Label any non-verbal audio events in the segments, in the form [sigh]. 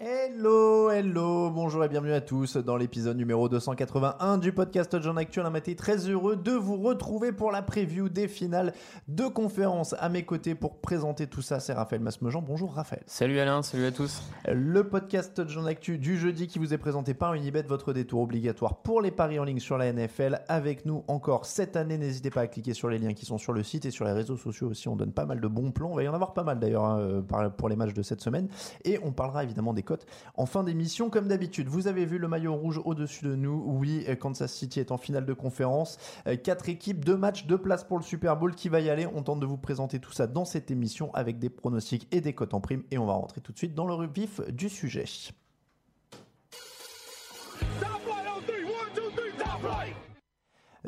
Hello, hello, bonjour et bienvenue à tous dans l'épisode numéro 281 du podcast John Actuel. Un matin très heureux de vous retrouver pour la preview des finales de conférence. À mes côtés pour présenter tout ça, c'est Raphaël Masmejean. Bonjour Raphaël. Salut Alain, salut à tous. Le podcast John Actu du jeudi qui vous est présenté par Unibet, votre détour obligatoire pour les paris en ligne sur la NFL. Avec nous encore cette année, n'hésitez pas à cliquer sur les liens qui sont sur le site et sur les réseaux sociaux aussi. On donne pas mal de bons plans. On va y en avoir pas mal d'ailleurs hein, pour les matchs de cette semaine. Et on parlera évidemment des en fin d'émission. Comme d'habitude, vous avez vu le maillot rouge au-dessus de nous. Oui, Kansas City est en finale de conférence. Euh, quatre équipes, deux matchs, deux places pour le Super Bowl. Qui va y aller? On tente de vous présenter tout ça dans cette émission avec des pronostics et des cotes en prime. Et on va rentrer tout de suite dans le vif du sujet.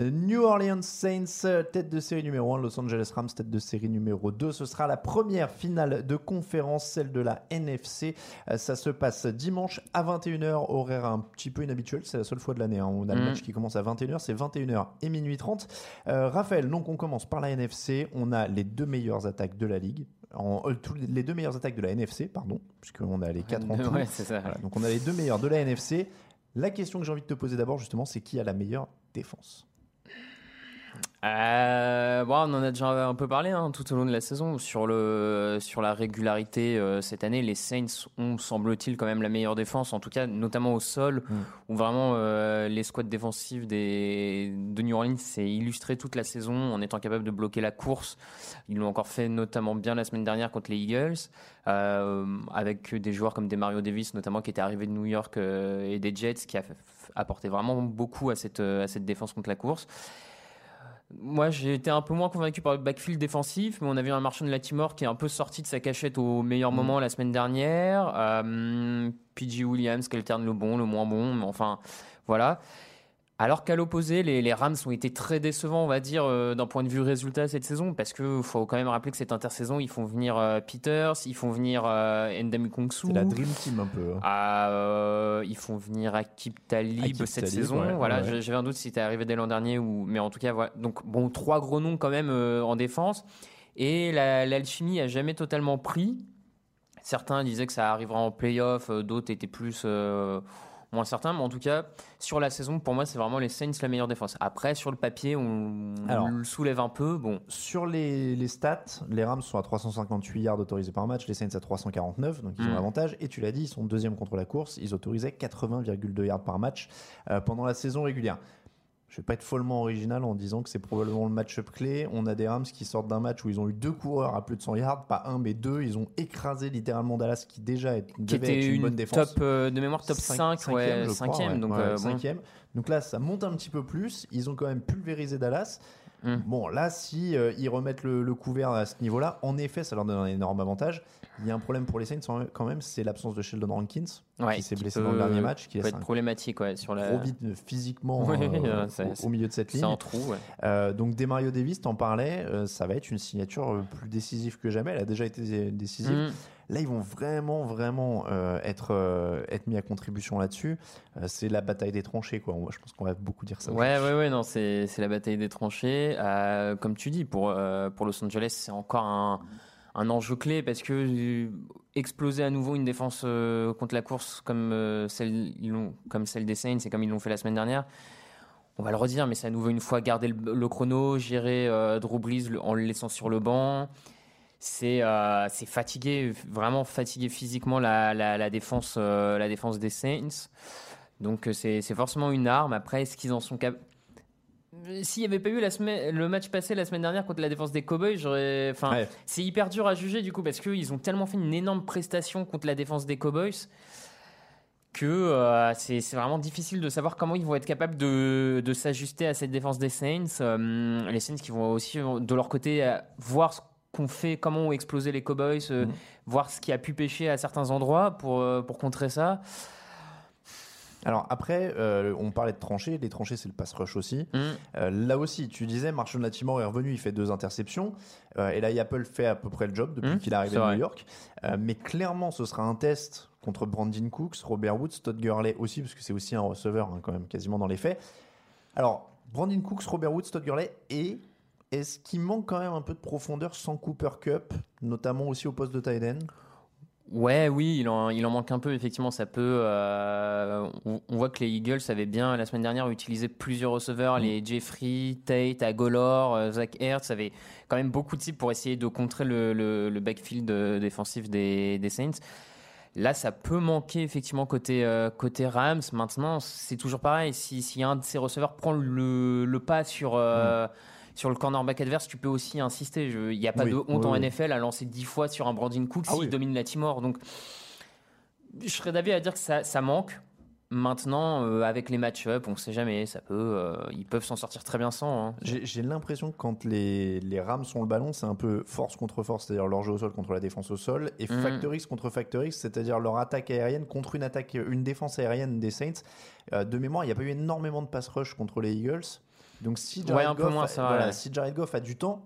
New Orleans Saints, tête de série numéro 1, Los Angeles Rams, tête de série numéro 2. Ce sera la première finale de conférence, celle de la NFC. Euh, ça se passe dimanche à 21h, horaire un petit peu inhabituel, c'est la seule fois de l'année. Hein. On a le match qui commence à 21h, c'est 21h et minuit 30. Euh, Raphaël, donc on commence par la NFC. On a les deux meilleures attaques de la ligue. En, euh, tous les deux meilleures attaques de la NFC, pardon, puisqu'on a les quatre en [laughs] tout. Ouais, ça. Voilà, donc on a les deux meilleures de la NFC. La question que j'ai envie de te poser d'abord, justement, c'est qui a la meilleure défense? Euh, bon, on en a déjà un peu parlé hein, tout au long de la saison sur, le, sur la régularité euh, cette année. Les Saints ont, semble-t-il, quand même la meilleure défense, en tout cas, notamment au sol, Mm. où vraiment euh, les squads défensifs des, de New Orleans s'est illustré toute la saison en étant capable de bloquer la course. Ils l'ont encore fait notamment bien la semaine dernière contre les Eagles, avec des joueurs comme des Mario Davis, notamment qui étaient arrivés de New York et des Jets, qui a apporté vraiment beaucoup à cette, à cette défense contre la course. Moi, j'ai été un peu moins convaincu par le backfield défensif, mais on a vu un Marchand de Latimore qui est un peu sorti de sa cachette au meilleur moment la semaine dernière. Euh, PG Williams qui alterne le bon, le moins bon, mais enfin, voilà. Alors qu'à l'opposé, les, les Rams ont été très décevants, on va dire, euh, d'un point de vue résultat cette saison, parce qu'il faut quand même rappeler que cette intersaison, ils font venir euh, Peters, ils font venir euh, Kongsu. C'est la Dream Team un peu. hein. Ah, euh, ils font venir Akib Talib cette Talib, saison. ouais, voilà, ouais. j'avais un doute si c'était arrivé dès l'an dernier ou, mais en tout cas, voilà. Donc bon, trois gros noms quand même en défense. Et la- l'alchimie a jamais totalement pris. Certains disaient que ça arrivera en playoff, d'autres étaient plus moins certains. Mais en tout cas, sur la saison, pour moi, c'est vraiment les Saints la meilleure défense. Après, sur le papier, on, le soulève un peu. Bon, Sur les, les stats, les Rams sont à 358 yards autorisés par match, les Saints à 349, donc ils ont Mm. l'avantage. Et tu l'as dit, ils sont deuxième contre la course, ils autorisaient 80,2 yards par match euh, pendant la saison régulière. Je vais pas être follement original en disant que c'est probablement le match-up clé. On a des Rams qui sortent d'un match où ils ont eu deux coureurs à plus de 100 yards, pas un mais deux. Ils ont écrasé littéralement Dallas qui déjà est, qui était être une, une bonne défense. top euh, de mémoire top Cinq- 5, cinquième, ouais, je crois, 5 ouais. donc Ouais, euh, bon. Donc là, ça monte un petit peu plus. Ils ont quand même pulvérisé Dallas. Mm. Bon, là, si euh, ils remettent le, le couvert à ce niveau-là, en effet, ça leur donne un énorme avantage. Il y a un problème pour les Saints quand même, c'est l'absence de Sheldon Rankins, Ouais, qui s'est blessé dans le dernier match, qui peut être problématique ouais, sur la. vide physiquement euh, ça- au, au milieu de cette C'est ligne. un trou, ouais. Euh, donc Demario Davis, t'en parlais, euh, ça va être une signature plus décisive que jamais. Elle a déjà été décisive. Mm. Là, ils vont vraiment, vraiment euh, être, euh, être mis à contribution là-dessus. Euh, c'est la bataille des tranchées, quoi. Je pense qu'on va beaucoup dire ça. Ouais, ouais, ouais, non, c'est c'est la bataille des tranchées. Comme tu dis, pour, pour Los Angeles, c'est encore un, un enjeu clé parce que exploser à nouveau une défense contre la course comme, celle, comme celle des Saints et comme ils l'ont fait la semaine dernière, on va le redire, mais c'est à nouveau une fois garder le, chrono, gérer Drew Brees en le laissant sur le banc. C'est c'est fatigué, vraiment fatigué physiquement la, la, défense, la défense des Saints. Donc c'est forcément une arme. Après, est-ce qu'ils en sont capables s'il n'y avait pas eu la semaine, le match passé la semaine dernière contre la défense des Cowboys, j'aurais. Enfin, c'est hyper dur à juger du coup parce qu'ils ont tellement fait une énorme prestation contre la défense des Cowboys que euh, c'est vraiment difficile de savoir comment ils vont être capables de, de s'ajuster à cette défense des Saints. Euh, les Saints qui vont aussi de leur côté euh, voir ce qu'on fait, comment ont explosé les Cowboys, mhm. voir ce qui a pu pêcher à certains endroits pour, pour contrer ça. Alors après, euh, on parlait de tranchées. Les tranchées, c'est le pass rush aussi. Mm. Euh, là aussi, tu disais, Marshall Latimore est revenu, il fait deux interceptions. Euh, et là, Apple fait à peu près le job depuis mm. qu'il est arrivé à New York. mais clairement, ce sera un test contre Brandon Cooks, Robert Woods, Todd Gurley aussi, parce que c'est aussi un receveur hein, quand même quasiment dans les faits. Alors, Brandon Cooks, Robert Woods, Todd Gurley et est-ce qu'il manque quand même un peu de profondeur sans Cooper Cup, notamment aussi au poste de tight end? Ouais, oui, il en, il en manque un peu, effectivement. Ça peut. Euh, on, voit que les Eagles avaient bien, la semaine dernière, utilisé plusieurs receveurs, mm. les Jeffrey, Tate, Agolor, euh, Zach Ertz, avait quand même beaucoup de types pour essayer de contrer le, le, backfield euh, défensif des, des, Saints. Là, ça peut manquer effectivement côté, côté Rams. Maintenant, c'est toujours pareil. Si, si un de ces receveurs prend le, le pas sur. Mm sur le cornerback adverse, tu peux aussi insister. Il n'y a pas de honte en NFL à lancer 10 fois sur un Brandon Cook ah s'il domine la Timor. Donc, je serais d'avis à dire que ça, ça manque. Maintenant, euh, avec les match-up, on ne sait jamais, ça peut, euh, ils peuvent s'en sortir très bien sans. Hein. J'ai l'impression que quand les, les Rams sont le ballon, c'est un peu force contre force, c'est-à-dire leur jeu au sol contre la défense au sol, et mm. Factor X contre Factor X, c'est-à-dire leur attaque aérienne contre une attaque, une défense aérienne des Saints. Euh, de mémoire, il n'y a pas eu énormément de pass rush contre les Eagles. Donc si Jared, Goff, si Jared Goff a du temps,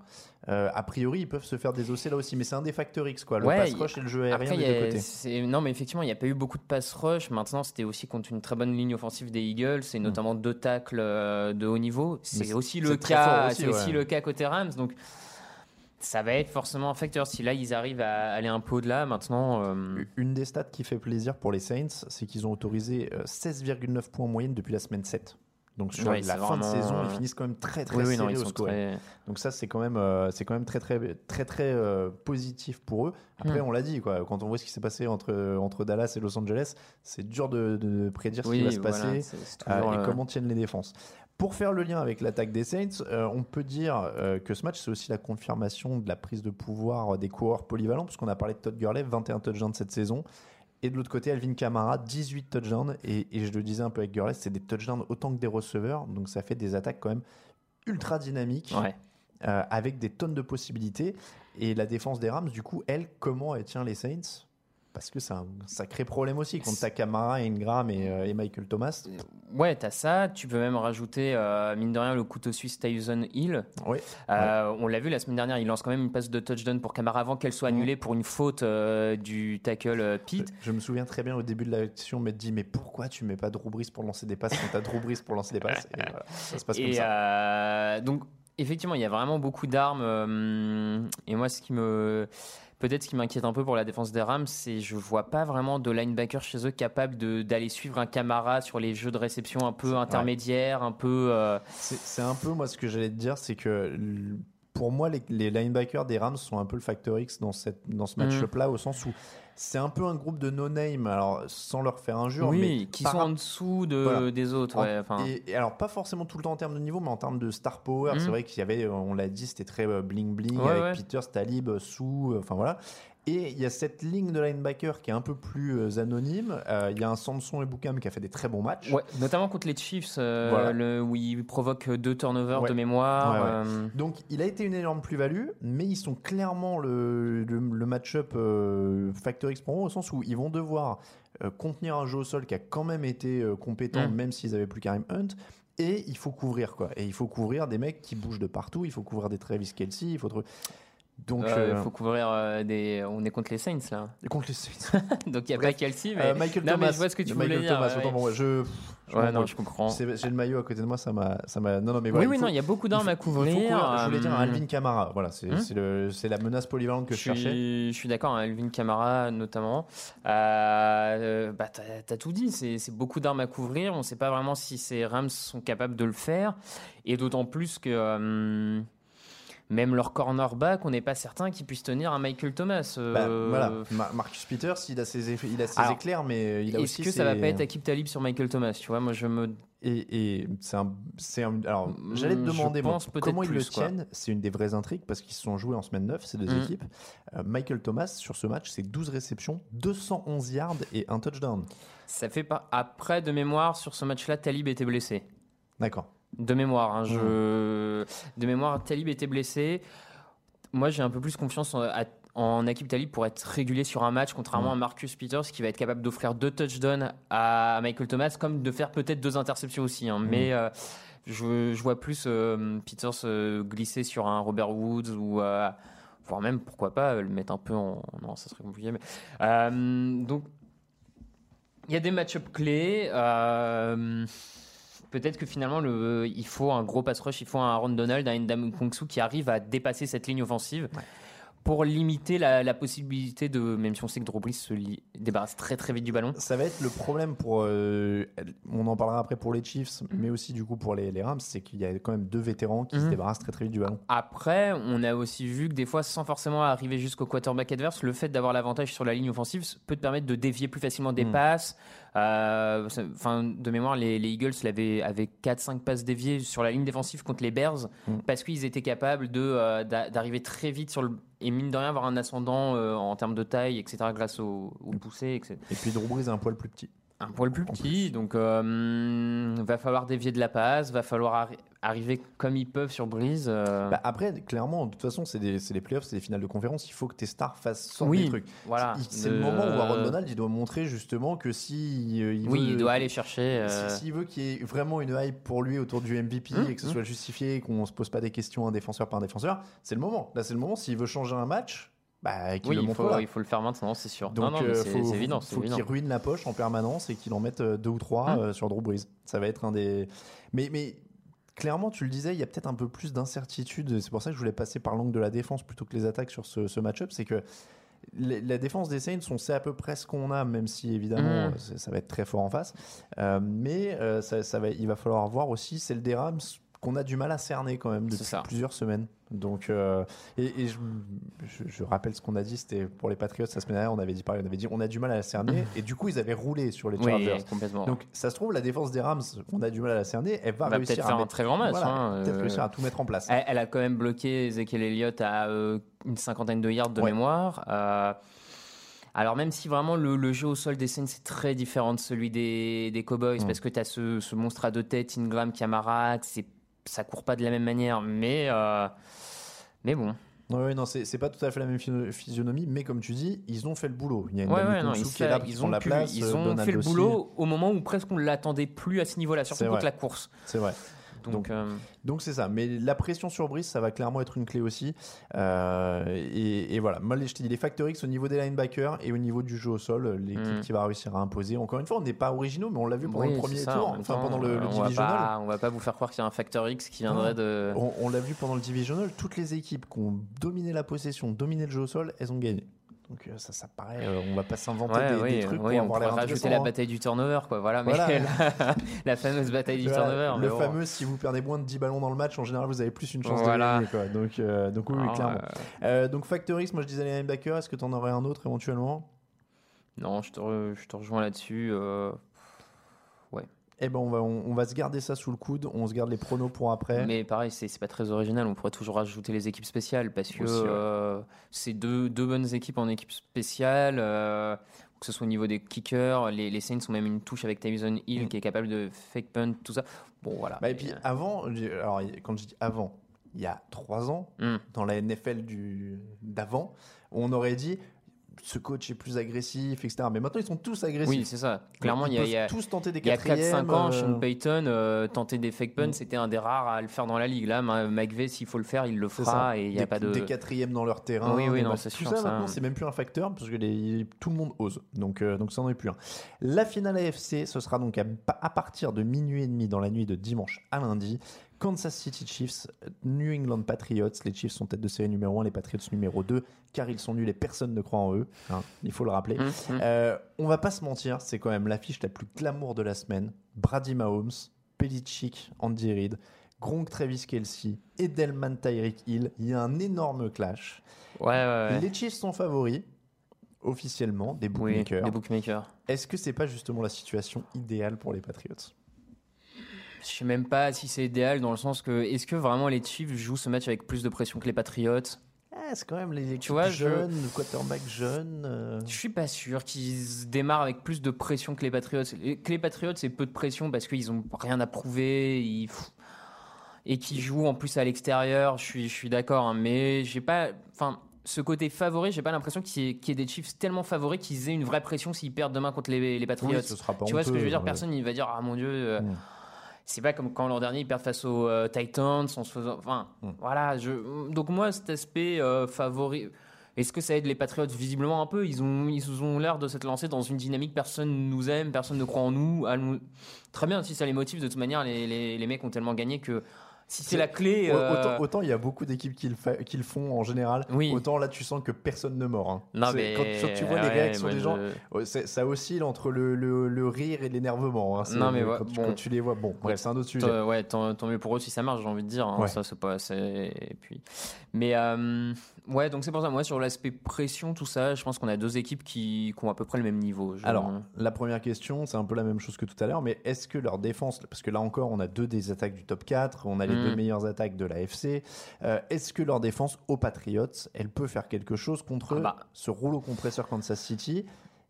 euh, a priori, ils peuvent se faire désosser là aussi. Mais c'est un des facteurs X, quoi. Le pass rush et le jeu aérien des deux côtés. Non, mais effectivement, il n'y a pas eu beaucoup de pass rush. Maintenant, c'était aussi contre une très bonne ligne offensive des Eagles et hmm. notamment deux tacles euh, de haut niveau. C'est aussi, le cas, c'est aussi le cas côté Rams. Donc, ça va être forcément un facteur. Si là, ils arrivent à aller un peu au-delà, maintenant. Euh, une des stats qui fait plaisir pour les Saints, c'est qu'ils ont autorisé 16,9 points en moyenne depuis la semaine 7. Donc sur la fin de saison, ils finissent quand même très très oui, au score. Donc ça c'est quand même euh, c'est quand même très très très très euh, positif pour eux. Après hmm. on l'a dit quoi, quand on voit ce qui s'est passé entre entre Dallas et Los Angeles, c'est dur de, prédire ce qui va se passer euh, et comment tiennent les défenses. Pour faire le lien avec l'attaque des Saints, on peut dire que ce match, c'est aussi la confirmation de la prise de pouvoir des coureurs polyvalents, puisqu'on a parlé de Todd Gurley, 21 touchdowns cette saison. Et de l'autre côté, Alvin Kamara, 18 touchdowns. Et, je le disais un peu avec Gurley, c'est des touchdowns autant que des receveurs. Donc ça fait des attaques quand même ultra dynamiques. Euh, avec des tonnes de possibilités. Et la défense des Rams, du coup, elle, comment elle tient les Saints? Parce que c'est un sacré problème aussi contre ta Camara, Ingram et, euh, et, Michael Thomas. Ouais, t'as ça. Tu peux même rajouter, euh, mine de rien, le couteau suisse Tyson Hill. Oui. Euh, on l'a vu la semaine dernière, il lance quand même une passe de touchdown pour Camara avant qu'elle soit annulée pour une faute du tackle Pete. Je, me souviens très bien au début de l'action, me dit mais pourquoi tu mets pas Drew Brees pour lancer des passes quand t'as Drew Brees pour lancer des passes? Et voilà, Ça se passe comme ça. donc effectivement, il y a vraiment beaucoup d'armes. et moi, ce qui me Peut-être ce qui m'inquiète un peu pour la défense des Rams, c'est je vois pas vraiment de linebacker chez eux capable d'aller suivre un Camara sur les jeux de réception un peu intermédiaires, un peu. Euh, c'est un peu moi ce que j'allais te dire, c'est que pour moi les, les, linebackers des Rams sont un peu le facteur X dans cette dans ce mm. au sens où c'est un peu un groupe de no-name, alors sans leur faire injure, oui, mais qui sont en dessous de, des autres. Ouais, et, alors pas forcément tout le temps en termes de niveau, mais en termes de star power, c'est mhm. vrai qu'il y avait, on l'a dit, c'était très bling bling avec Peter, Stalib, Sou, enfin voilà. Et il y a cette ligne de linebacker qui est un peu plus euh, anonyme. Euh, il y a un Samson et Boukam qui a fait des très bons matchs. Ouais, notamment contre les Chiefs, euh, le, où il provoque deux turnovers de mémoire. Donc il a été une énorme plus-value, mais ils sont clairement le, le, match-up Factor X pour au sens où ils vont devoir contenir un jeu au sol qui a quand même été compétent, mm. même s'ils avaient plus Karim Hunt. Et il faut couvrir quoi. Et il faut couvrir des mecs qui bougent de partout. Il faut couvrir des Travis Kelsey. Il faut Donc, Il euh, faut couvrir euh, des. On est contre les Saints là. contre les Saints. [laughs] Donc il n'y a Bref. pas Kelsey, mais. Euh, Michael non, Thomas. mais je vois ce que tu voulais dire. Thomas, ouais, moi, je. je Ouais, non, je comprends. J'ai le maillot à côté de moi, ça m'a. Non, non, mais Oui, voilà. oui, faut- non, il y a beaucoup d'armes à couvrir. couvrir. Je voulais dire euh, Alvin Kamara. Voilà, c'est, c'est la menace polyvalente que je, je cherchais. suis, je suis d'accord, hein, Alvin Kamara notamment. Bah, t'as, tout dit, c'est, beaucoup d'armes à couvrir. On ne sait pas vraiment si ces Rams sont capables de le faire. Et d'autant plus que même leur cornerback, on n'est pas certain qu'ils puissent tenir un Michael Thomas. euh, Bah, voilà. Ma- Marcus Peters, il a ses, il a ses Alors, éclairs, mais il a Est-ce aussi. que ses- ça va pas être Akib Talib sur Michael Thomas Tu vois, moi je me. Et, et c'est un, un- alors Mm, j'allais te demander moi, comment ils le plus, tiennent. C'est une des vraies intrigues parce qu'ils se sont joués en semaine 9, ces deux Mm. équipes. Euh, Michael Thomas sur ce match, c'est 12 réceptions, 211 yards et un touchdown. Ça fait pas. Après, de mémoire, sur ce match-là, Talib était blessé. D'accord. De mémoire, hein, je... de mémoire, Talib était blessé. Moi, j'ai un peu plus confiance en, à- en Akib Talib pour être régulier sur un match, contrairement Mmh. à Marcus Peters, qui va être capable d'offrir deux touchdowns à Michael Thomas, comme de faire peut-être deux interceptions aussi. hein. Mais euh, je, je vois plus euh, Peters euh, glisser sur un Robert Woods ou voire même, pourquoi pas, le mettre un peu en. Non, ça serait compliqué. Mais... Euh, donc, il y a des match-up clés. euh, Peut-être que finalement, le, il faut un gros pass rush, il faut un Aaron Donald, un Ndam Kongsu qui arrive à dépasser cette ligne offensive pour limiter la, la possibilité de, même si on sait que Brees se li- débarrasse très très vite du ballon. Ça va être le problème pour. euh, on en parlera après pour les Chiefs, Mm. mais aussi du coup pour les, les Rams, c'est qu'il y a quand même deux vétérans qui se Mhm. débarrassent très très vite du ballon. Après, on a aussi vu que des fois, sans forcément arriver jusqu'au quarterback adverse, le fait d'avoir l'avantage sur la ligne offensive peut te permettre de dévier plus facilement des Mm. passes. Euh, Enfin, de mémoire, les, les Eagles l'avaient avec 4-5 passes déviées sur la ligne défensive contre les Bears Mm. parce qu'ils étaient capables de euh, d'a- d'arriver très vite sur le et mine de rien avoir un ascendant euh, en termes de taille, etc. grâce au, au poussé, etc. Et puis Drew Brees est un poil plus petit. Un poil plus petit, donc euh, va falloir dévier de la passe, va falloir arri- arriver comme ils peuvent sur Breeze. euh, Bah, après, clairement, de toute façon, c'est des, c'est des playoffs, c'est des finales de conférence. Il faut que tes stars fassent sortent Oui, des trucs. voilà. C'est- le moment où Aaron Donald il doit montrer justement que si euh, il Oui, veut, il doit aller chercher. si- s'il veut qu'il y ait vraiment une hype pour lui autour du MVP Hum, et que ce hum. soit justifié, qu'on se pose pas des questions un défenseur par un défenseur, c'est le moment. Là, c'est le moment. S'il veut changer un match, bah, qu'il oui, le il montre faut, là. il faut le faire maintenant, c'est sûr. Donc, non, non, mais euh, c'est faut, c'est évident. c'est faut évident. qu'il ruine la poche en permanence et qu'il en mette euh, deux ou trois Hum. euh, sur Drew Brees. Ça va être un des. Mais, mais clairement, tu le disais, il y a peut-être un peu plus d'incertitude. C'est pour ça que je voulais passer par l'angle de la défense plutôt que les attaques sur ce, ce match-up. C'est que la défense des Saints, on sait à peu près ce qu'on a, même si évidemment Hum. ça ça va être très fort en face. Euh, mais euh, ça, ça va, il va falloir voir aussi celle des Rams qu'on a du mal à cerner quand même C'est depuis plusieurs semaines. Donc, euh, et, et je, je- je rappelle ce qu'on a dit, c'était pour les Patriots la semaine dernière, on avait dit pareil, on avait dit on a du mal à la cerner, [laughs] et du coup ils avaient roulé sur les Oui, Chargers. complètement. Donc ça se trouve la défense des Rams, on a du mal à la cerner, elle va va réussir peut-être à un mettre- très grand match. voilà, hein, peut-être euh, réussir à tout mettre en place. Elle, elle a quand même bloqué Ezekiel Elliott à euh, une cinquantaine de yards de Ouais. mémoire. Alors même si vraiment le, le jeu au sol des Saints est très différent de celui des, des Cowboys, Mm. parce que tu as ce, ce monstre à deux têtes, Ingram, Camara, c'est ça court pas de la même manière, mais euh, mais bon. Ouais, non, c'est pas tout à fait la même physio- physionomie, mais comme tu dis, ils ont fait le boulot. Il y a une Ouais, dame ouais, non, Kongsu ils, est là, ont, la pu- place. ils ont Donald fait le aussi. boulot au moment où presque on l'attendait plus à ce niveau-là, surtout contre la course. C'est vrai. Donc, Donc, euh, Donc c'est ça. Mais la pression sur Brice, ça va clairement être une clé aussi. Euh, et, et voilà. Moi, je te dis, les facteurs X au niveau des linebackers et au niveau du jeu au sol, l'équipe Mm. qui va réussir à imposer. Encore une fois, on n'est pas originaux, mais on l'a vu pendant oui, le premier ça, tour, enfin temps, pendant le, le euh, on va divisional. pas- On va pas vous faire croire qu'il y a un facteur X qui viendrait de. On, on l'a vu pendant le divisional, toutes les équipes qui ont dominé la possession, dominé le jeu au sol, elles ont gagné. Donc euh, ça, ça paraît, euh, on va pas s'inventer Ouais, des, oui, des trucs oui, pour avoir l'air rajouter la hein. bataille du turnover, quoi. Voilà, mais Voilà. [laughs] la, la fameuse bataille du turnover. le bon. fameux, si vous perdez moins de 10 ballons dans le match, en général, vous avez plus une chance Voilà. de gagner. Quoi. Donc, euh, donc oui, oui, clairement. euh, donc Factor X, moi je disais les linebackers, est-ce que tu en aurais un autre éventuellement? Non, je te, re- je te rejoins là-dessus. Eh ben on va, on, on va se garder ça sous le coude, on se garde les pronos pour après. Mais pareil, c'est pas très original. On pourrait toujours rajouter les équipes spéciales parce que euh, c'est deux, deux bonnes équipes en équipe spéciale. euh, que ce soit au niveau des kickers, les, les Saints ont même une touche avec Tyson Hill Mm. qui est capable de fake punt, tout ça. Bon, voilà. Bah, et puis euh, avant, alors quand je dis avant, il y a trois ans, hmm. dans la NFL d'avant, on aurait dit ce coach est plus agressif, etc. Mais maintenant, ils sont tous agressifs. Oui, c'est ça. Clairement, il y y a- tous tenter des il y a quatrièmes. 4-5 ans, euh, Sean Payton, euh, tenter des fake punts, Mm. c'était un des rares à le faire dans la ligue. Là, McVeigh, s'il faut le faire, il le fera et il n'y a des, pas de. des quatrièmes dans leur terrain. Oui, oui, non, matchs- c'est sûr, ça, ça. maintenant, c'est même plus un facteur parce que les- tout le monde ose. Donc, euh, donc ça n'en est plus un. La finale AFC, ce sera donc à, à partir de minuit et demi dans la nuit de dimanche à lundi. Kansas City Chiefs, New England Patriots. Les Chiefs sont tête de série numéro 1, les Patriots numéro 2, car ils sont nuls et personne ne croit en eux. hein, il faut le rappeler. Hum. Euh, on va pas se mentir, c'est quand même l'affiche la plus glamour de la semaine. Brady Mahomes, Belichick, Andy Reid, Gronk Travis Kelsey, Edelman Tyreek Hill. Il y a un énorme clash. Ouais, ouais, ouais. Les Chiefs sont favoris, officiellement, des Oui, bookmakers. les bookmakers. Est-ce que c'est pas justement la situation idéale pour les Patriots? Je sais même pas si c'est idéal dans le sens que est-ce que vraiment les Chiefs jouent ce match avec plus de pression que les Patriots? Ah, C'est quand même les équipes vois, je- jeunes, le quarterback jeune. euh, Je suis pas sûr qu'ils démarrent avec plus de pression que les Patriots. Que les Patriots, c'est peu de pression parce qu'ils ont rien à prouver. Ils... Et qu'ils jouent en plus à l'extérieur. Je suis, je suis d'accord. hein, mais j'ai pas. Enfin, ce côté favori, j'ai pas l'impression qu'il y, ait- qu'il y ait des Chiefs tellement favoris qu'ils aient une vraie pression s'ils perdent demain contre les, les Patriots. oui, ce sera pas tu vois ce que je veux dire? Personne il va dire Ah mon Dieu. euh, Mm. C'est pas comme quand l'an dernier ils perdent face aux euh, Titans en se faisant. Enfin, Mm. voilà. Je... Donc, moi, cet aspect euh, favori. Est-ce que ça aide les Patriots Visiblement un peu. Ils ont, ils ont l'air de s'être lancés dans une dynamique. Personne nous aime, personne ne croit en nous. Très bien, si ça les motive, de toute manière, les, les, les mecs ont tellement gagné que si c'est la clé. Euh, Autant, autant il y a beaucoup d'équipes qui, le fa- qui le font en général, Oui. autant là tu sens que personne ne mord. hein. Non, mais. Quand tu, vois les ouais, réactions moi, des gens, je- c'est- ça oscille entre le, le- le rire et l'énervement. hein. Non, mais ouais, quand, tu- bon. quand tu les vois, bon, bref, c'est un autre sujet. Tant- ouais, tant, mieux pour eux si ça marche, j'ai envie de dire. hein. Ouais. Ça, c'est pas. Et puis. Mais euh, ouais, donc c'est pour ça. Moi, sur l'aspect pression, tout ça, je pense qu'on a deux équipes qui, qui ont à peu près le même niveau. Alors, la première question, c'est un peu la même chose que tout à l'heure, mais est-ce que leur défense, parce que là encore, on a deux des attaques du top 4, on a les Mm. deux meilleures attaques de la FC, euh, est-ce que leur défense aux Patriots, elle peut faire quelque chose contre Ah bah. ce rouleau compresseur Kansas City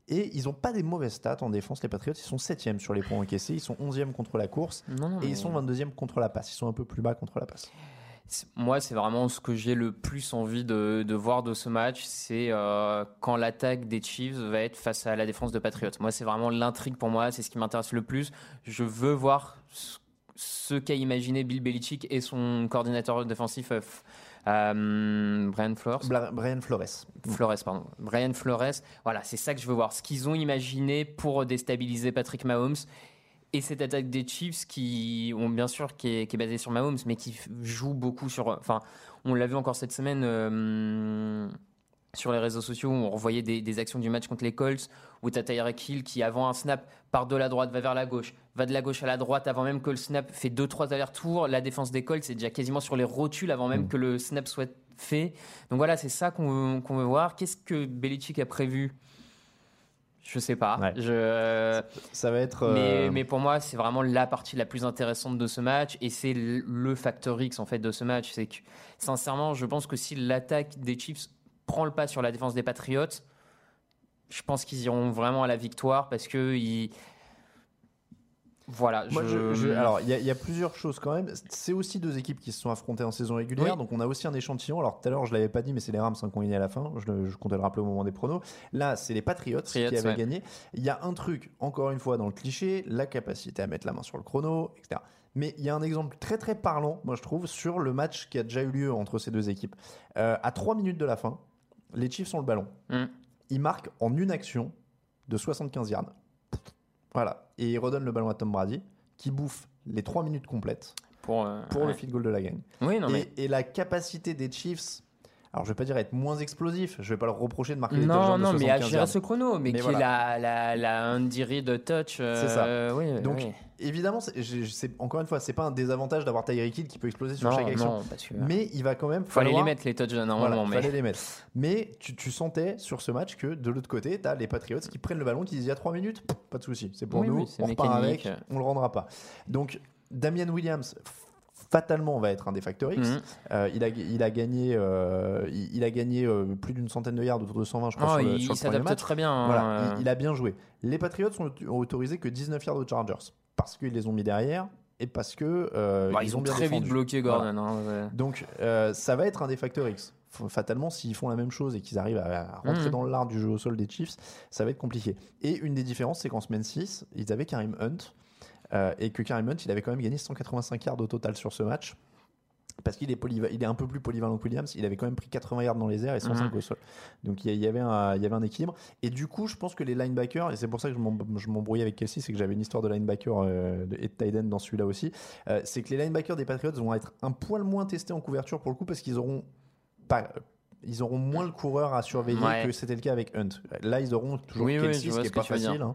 et ils n'ont pas des mauvaises stats en défense, les Patriots. Ils sont 7 sur les points encaissés. Ils sont 11e contre la course. non, non, Et ils sont 22e contre la passe. Ils sont un peu plus bas contre la passe. Moi, c'est vraiment ce que j'ai le plus envie de, de voir de ce match, c'est euh, quand l'attaque des Chiefs va être face à la défense de Patriots. Moi, c'est vraiment l'intrigue pour moi, c'est ce qui m'intéresse le plus. Je veux voir ce, ce qu'a imaginé Bill Belichick et son coordinateur défensif, euh, euh, Brian Flores. Bla- Brian Flores. Flores, pardon. Brian Flores. Voilà, c'est ça que je veux voir. Ce qu'ils ont imaginé pour déstabiliser Patrick Mahomes. Et cette attaque des Chiefs qui ont bien sûr qui est, qui est basée sur Mahomes, mais qui joue beaucoup sur. Enfin, on l'a vu encore cette semaine euh, sur les réseaux sociaux. où On revoyait des, des actions du match contre les Colts où tu as Tyreek Hill qui, avant un snap, part de la droite, va vers la gauche, va de la gauche à la droite avant même que le snap fait 2-3 allers-retours. La défense des Colts est déjà quasiment sur les rotules avant même Mm. que le snap soit fait. Donc voilà, c'est ça qu'on veut, voir. Qu'est-ce que Belichick a prévu? Je sais pas. Ouais. Je... Ça va être. Mais, euh, mais pour moi, c'est vraiment la partie la plus intéressante de ce match et c'est le le facteur X en fait de ce match. C'est que sincèrement, je pense que si l'attaque des Chiefs prend le pas sur la défense des Patriots, je pense qu'ils iront vraiment à la victoire parce que ils... voilà. Moi, je- je- je- alors, il y, a- il y a plusieurs choses quand même. C'est aussi deux équipes qui se sont affrontées en saison régulière, Oui. donc on a aussi un échantillon. Alors tout à l'heure, je l'avais pas dit, mais c'est les Rams hein, qui ont gagné à la fin. Je, comptais le rappeler au moment des pronos. Là, c'est les Patriots, Patriots, qui avaient ouais. gagné. Il y a un truc, encore une fois, dans le cliché, la capacité à mettre la main sur le chrono, etc. Mais il y a un exemple très très parlant, moi je trouve, sur le match qui a déjà eu lieu entre ces deux équipes. Euh, à 3 minutes de la fin, les Chiefs ont le ballon. Mm. Ils marquent en une action de 75 yards. Voilà. Et ils redonnent le ballon à Tom Brady, qui bouffe les 3 minutes complètes pour, euh, pour le field goal de la gang. Oui, non, et, mais... et la capacité des Chiefs, alors je vais pas dire être moins explosif, je vais pas leur reprocher de marquer des Non, non, de mais à 75 gérer yards. ce chrono, mais, Mais qui voilà. est la, la, la Andy Reid touch. euh, C'est ça. oui, Donc, oui. Évidemment, c'est- encore une fois, c'est pas un désavantage d'avoir Tyreek Hill qui peut exploser sur non, chaque action. non, parce que... Mais il va quand même Fallait falloir- les mettre les touchdowns Voilà, normalement, mais... fallait les mettre. Mais tu, tu sentais sur ce match que de l'autre côté, tu as les Patriots qui prennent le ballon, qui disent il y a 3 minutes, pas de souci, c'est pour Oui, nous, on repart mécanique. avec, on le rendra pas. Donc Damien Williams, fatalement, va être un des facteurs X. Mhm. Euh, il, a, il a gagné, euh, il, il a gagné euh, plus d'une centaine de yards, autour de 120, je crois, Oh, sur il sur s'adapte très bien. hein, Voilà, il, a bien joué. Les Patriots ont, autorisé que 19 yards aux Chargers parce qu'ils les ont mis derrière et parce que Bah, ils, ils, ont, bien très défendu. vite bloqué Gordon. hein, ouais. Donc ça va être un des facteurs X. fatalement, s'ils font la même chose et qu'ils arrivent à, rentrer Mhm. dans l'art du jeu au sol des Chiefs, ça va être compliqué. Et une des différences, c'est qu'en semaine 6, ils avaient Karim Hunt. Euh, et que Karim Hunt, il avait quand même gagné 185 yards au total sur ce match. Parce qu'il est, polyva- il est un peu plus polyvalent que Williams, il avait quand même pris 80 yards dans les airs et 105 Mhm. au sol. Donc il y, avait un, il y avait un équilibre. Et du coup, je pense que les linebackers, et c'est pour ça que je m'em- je m'embrouillais avec Kelsey, c'est que j'avais une histoire de linebacker euh, de- et de tight end dans celui-là aussi. Euh, c'est que les linebackers des Patriots vont être un poil moins testés en couverture pour le coup parce qu'ils auront pas. Ils auront moins le coureur à surveiller Ouais. que c'était le cas avec Hunt. Là, ils auront toujours Oui, Kelsey, ce qui ce est que pas facile. hein.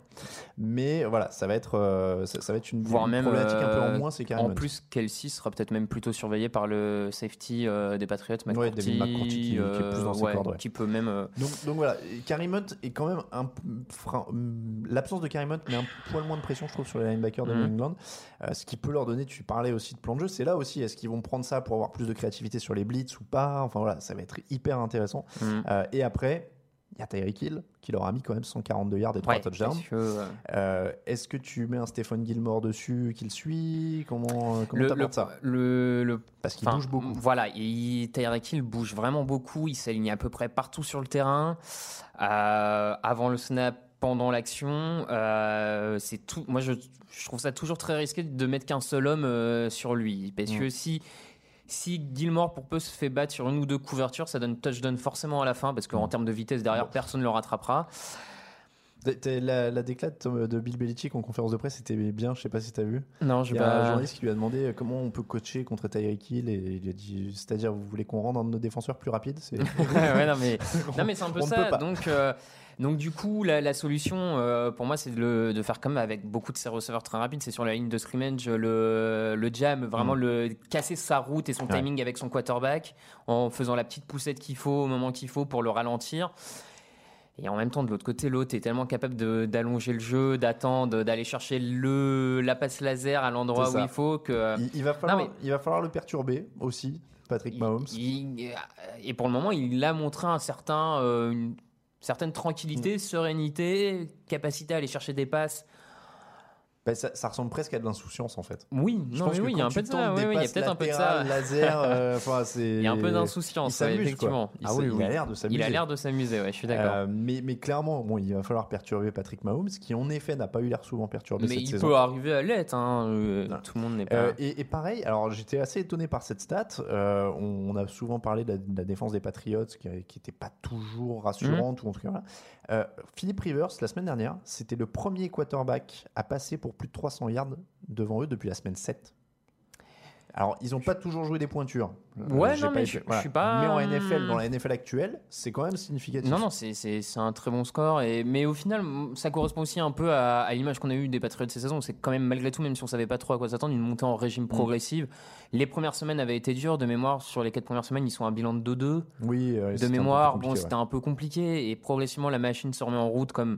Mais voilà, ça va être, euh, ça, ça va être une, Voire une même, problématique un peu euh, en moins. C'est En plus, Kelsey sera peut-être même plutôt surveillé par le safety euh, des Patriots, McCourty, David McCourty, qui- qui est plus dans ses ouais, cordes, ouais. qui peut même. euh, Donc, donc voilà, Karim Hunt est quand même un. frein- L'absence de Karim Hunt met un poil moins de pression, je trouve, sur les linebackers de Mhm. New England. Euh, ce qui peut leur donner, tu parlais aussi de plan de jeu, c'est là aussi, est-ce qu'ils vont prendre ça pour avoir plus de créativité sur les blitz ou pas? Enfin voilà, ça va être hyper intéressant. hmm. Euh, et après, il y a Tyreek Hill qui leur a mis quand même 142 yards et 3 Ouais, touchdowns. que, euh, Euh, Est-ce que tu mets un Stephen Gilmore dessus qui le suit? Comment comment le, ça? le, le- Parce qu'il bouge beaucoup. Voilà, et Tyreek Hill bouge vraiment beaucoup. Il s'aligne à peu près partout sur le terrain. Euh, avant le snap, pendant l'action, c'est tout. Moi, je, je trouve ça toujours très risqué de mettre qu'un seul homme sur lui, parce que Mm. si si Gilmore pour peu se fait battre sur une ou deux couvertures, ça donne touchdown forcément à la fin, parce qu'en Mm. termes de vitesse derrière, personne ne le rattrapera. La, la déclat de Bill Belichick en conférence de presse c'était bien, je sais pas si tu as vu. Non, Il y a un journaliste qui lui a demandé euh, comment on peut coacher contre Tyreek Hill et il a dit c'est-à-dire vous voulez qu'on rende un de nos défenseurs plus rapide c'est [laughs] ouais, non, mais, [laughs] non, mais c'est un peu On ne ça. Donc, euh, donc, du coup, la, la solution euh, pour moi, c'est de, le- de faire comme avec beaucoup de ces receveurs très rapides. C'est sur la ligne de scrimmage, le, le jam, vraiment Mm. le, casser sa route et son Ouais. timing avec son quarterback en faisant la petite poussette qu'il faut au moment qu'il faut pour le ralentir. Et en même temps, de l'autre côté, l'autre est tellement capable d'allonger le jeu, d'attendre, d'aller chercher le, la passe laser à l'endroit où il faut. Que, il, il va falloir mais- il va falloir le perturber aussi Patrick Mahomes il- et pour le moment, il a montré un certain, euh, une certaine tranquillité, Mm. sérénité, capacité à aller chercher des passes. Bah, ça, ça ressemble presque à de l'insouciance en fait Oui, Je non, pense mais que oui, il y a un peu de ça. Oui, oui, il y a peut-être un peu de ça. laser euh, [laughs] Il y a un peu d'insouciance, ouais, effectivement. il, Ah oui, il a l'air de s'amuser Il a l'air de s'amuser, ouais, je suis d'accord. Euh, mais, mais clairement, bon, il va falloir perturber Patrick Mahomes, qui en effet n'a pas eu l'air souvent perturbé mais cette il peut arriver à l'être. Hein. euh, tout le monde n'est pas. Et, et pareil, alors j'étais assez étonné par cette stat. On, on a souvent parlé de la, de la défense des Patriots qui n'était pas toujours rassurante, ou en tout cas voilà. Philippe Rivers, la semaine dernière, c'était le premier quarterback à passer pour plus de 300 yards devant eux depuis la semaine 7. Alors, ils n'ont pas toujours joué des pointures. Euh, Ouais, non, mais je- je suis pas, Mais en NFL, dans la NFL actuelle, c'est quand même significatif. Non, non, c'est- un très bon score. Et, mais au final, ça correspond aussi un peu à, à l'image qu'on a eue des Patriots de cette saison. C'est quand même, malgré tout, même si on savait pas trop à quoi s'attendre, une montée en régime progressive. Les premières semaines avaient été dures. De mémoire, sur les quatre premières semaines, ils sont à un bilan de 2-2. Oui, euh, De mémoire, bon, ouais. c'était un peu compliqué. Et progressivement, la machine se remet en route comme,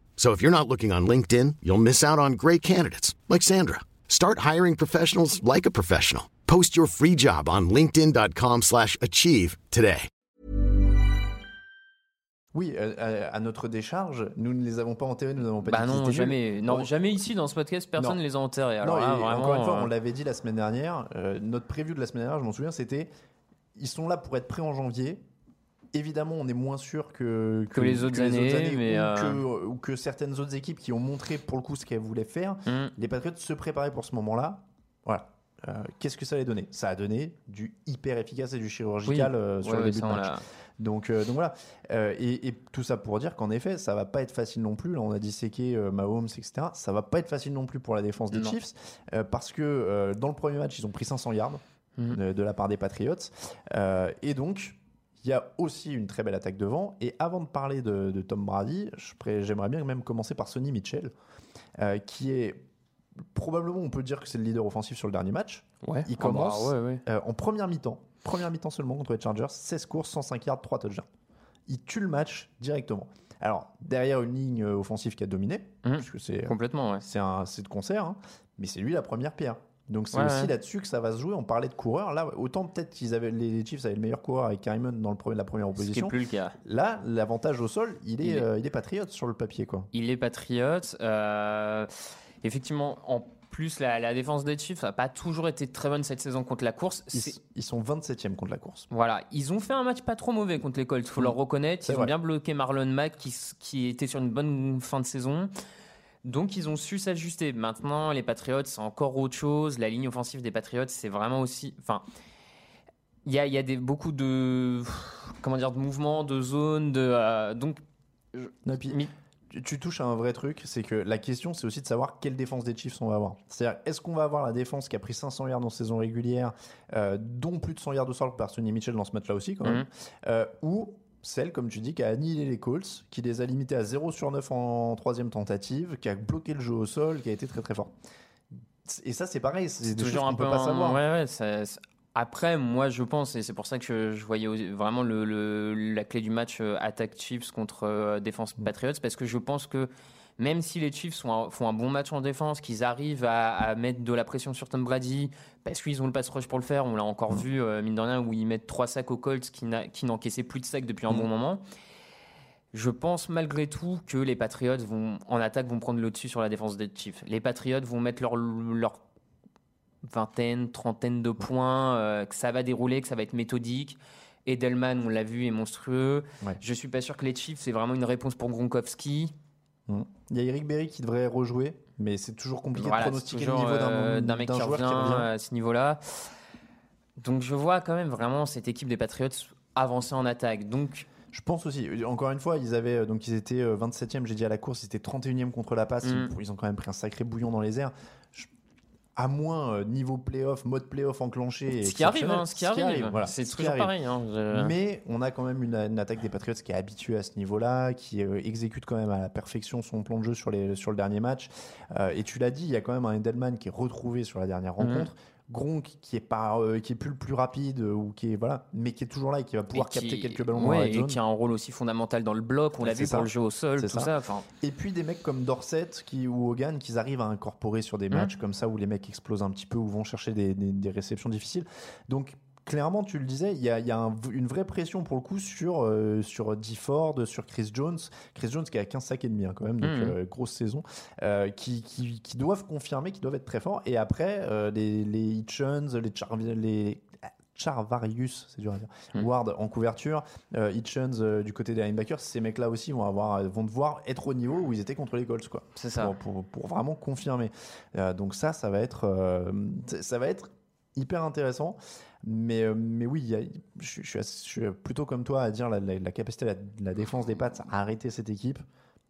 So if you're not looking on LinkedIn, you'll miss out on great candidates like Sandra. Start hiring professionals like a professional. Post your free job on linkedin.com/achieve slash achieve today. Oui, euh, à, à notre décharge, nous ne les avons pas enterrés, nous n'avons pas bah dit non, jamais. Non, On- jamais ici dans ce podcast, personne ne les a enterrés. Alors Non, là, vraiment, encore une fois, euh, on l'avait dit la semaine dernière, euh, notre preview de la semaine dernière, je m'en souviens, c'était ils sont là pour être prêts en janvier. Évidemment, on est moins sûr que, Que les autres années, mais, ou, euh, que, ou que certaines autres équipes qui ont montré pour le coup ce qu'elles voulaient faire. hum. Les Patriots se préparaient pour ce moment-là. Voilà. euh, qu'est-ce que ça allait donner? Ça a donné du hyper efficace et du chirurgical Oui. euh, sur Ouais, le début de match. Donc, donc voilà. Et, et tout ça pour dire qu'en effet, ça va pas être facile non plus. Là, on a disséqué Mahomes, etc. Ça va pas être facile non plus pour la défense des Non. Chiefs parce que dans le premier match, ils ont pris 500 yards de, de la part des Patriots. Et donc, il y a aussi une très belle attaque devant. Et avant de parler de, de Tom Brady, j'aimerais bien même commencer par Sonny Mitchell, euh, qui est probablement, on peut dire que c'est le leader offensif sur le dernier match. Ouais. Il Ah bah, commence ouais, ouais. euh, en première mi-temps. Première mi-temps seulement contre les Chargers, 16 courses, 105 yards, 3 touchdowns. Il tue le match directement. Alors, derrière une ligne euh, offensive qui a dominé, Mhm. puisque c'est Complètement, ouais. c'est un c'est de concert, hein, mais c'est lui la première pierre. Donc c'est Ouais, aussi ouais. là-dessus que ça va se jouer. On parlait de coureurs. Là, autant peut-être qu'ils avaient les Chiefs avaient le meilleur coureur avec Karim dans le premier, la première opposition. plus le cas. Là, l'avantage au sol, il est, Il est- euh, il est patriote sur le papier, quoi. Il est patriote. Euh, effectivement, en plus, la, la défense des Chiefs n'a pas toujours été très bonne cette saison contre la course. Ils, sont 27e contre la course. Voilà, ils ont fait un match pas trop mauvais contre les Colts, faut Mm. leur reconnaître. Ils ont vrai. bien bloqué Marlon Mack qui était sur une bonne fin de saison. Donc ils ont su s'ajuster. Maintenant, les Patriots, c'est encore autre chose. La ligne offensive des Patriots, c'est vraiment aussi. Enfin, il y a, y a des, beaucoup de. Comment dire, de mouvements, de zones. De, euh, donc, Non, puis, tu, tu touches à un vrai truc, c'est que la question, c'est aussi de savoir quelle défense des Chiefs on va avoir. C'est-à-dire, est-ce qu'on va avoir la défense qui a pris 500 yards en saison régulière, euh, dont plus de 100 yards de sol par Sonny Mitchell dans ce match-là aussi, quand même, Mhm. euh, ou celle, comme tu dis, qui a annihilé les Colts, qui les a limités à 0 sur 9 en troisième tentative, qui a bloqué le jeu au sol, qui a été très très fort. Et ça, c'est pareil, c'est toujours un peu peut pas savoir. Ouais, ouais, ça- ça- Après, moi, je pense, et c'est pour ça que je, je voyais vraiment le, le- la clé du match euh, attaque Chiefs contre euh, défense. Patriots, parce que je pense que même si les Chiefs font un, font un bon match en défense, qu'ils arrivent à, à mettre de la pression sur Tom Brady, parce qu'ils ont le pass rush pour le faire, on l'a encore Mm. vu, euh, mine de rien, où ils mettent trois sacs aux Colts qui, n'encaissaient plus de sacs depuis un Mm. bon moment. Je pense malgré tout que les Patriots vont, en attaque vont prendre le dessus sur la défense des Chiefs. Les Patriots vont mettre leur, leur vingtaine, trentaine de points, euh, que ça va dérouler, que ça va être méthodique. Edelman, on l'a vu, est monstrueux. Ouais. Je suis pas sûr que les Chiefs, c'est vraiment une réponse pour Gronkowski. Il y a Eric Berry qui devrait rejouer, mais c'est toujours compliqué Voilà, de pronostiquer toujours, le niveau d'un euh, d'un mec d'un qui revient, qui revient. à ce niveau-là. Donc je vois quand même vraiment cette équipe des Patriots avancer en attaque. Donc Je pense aussi. Encore une fois, ils avaient euh, donc ils étaient euh, 27e, j'ai dit à la course, ils étaient 31e contre la passe. Mm. Ils ont quand même pris un sacré bouillon dans les airs. À moins euh, niveau playoff, mode playoff enclenché. ce qui arrive, hein, ce qui arrive, voilà, c'est ce toujours arrive. pareil. hein, je- Mais on a quand même une, une attaque des Patriots qui est habituée à ce niveau-là, qui euh, exécute quand même à la perfection son plan de jeu sur, les, sur le dernier match. Euh, et tu l'as dit, il y a quand même un Edelman qui est retrouvé sur la dernière Mhm. rencontre. Gronk qui est pas euh, qui est plus le plus rapide euh, ou qui est voilà mais qui est toujours là et qui va pouvoir qui- capter quelques ballons dans la ouais, et zone. qui a un rôle aussi fondamental dans le bloc. On l'a vu ça. pour le jeu au sol, tout ça. Et puis des mecs comme Dorset qui, ou Hogan qu'ils arrivent à incorporer sur des Mhm. matchs comme ça où les mecs explosent un petit peu ou vont chercher des, des- des réceptions difficiles. Donc clairement, tu le disais, il y a, il y a un- une vraie pression pour le coup sur, euh, sur D. Ford, sur Chris Jones. Chris Jones qui a 15 sacs et demi hein, quand même, donc Mhm. euh, grosse saison, euh, qui, qui, qui doivent confirmer, qui doivent être très forts. Et après, les, les Hitchens, les, Char- les Charvarius, c'est dur à dire, Mhm. Ward en couverture, euh, Hitchens euh, du côté des linebackers, ces mecs-là aussi vont, avoir, vont devoir être au niveau où ils étaient contre les Colts. Quoi c'est ça. pour, pour- pour vraiment confirmer. Euh, donc ça, ça va être, ça va être hyper intéressant. Mais, euh, mais oui, il y a- je, suis- je suis assez- je suis plutôt comme toi à dire la, la- la capacité, la, la défense des Pats à arrêter cette équipe.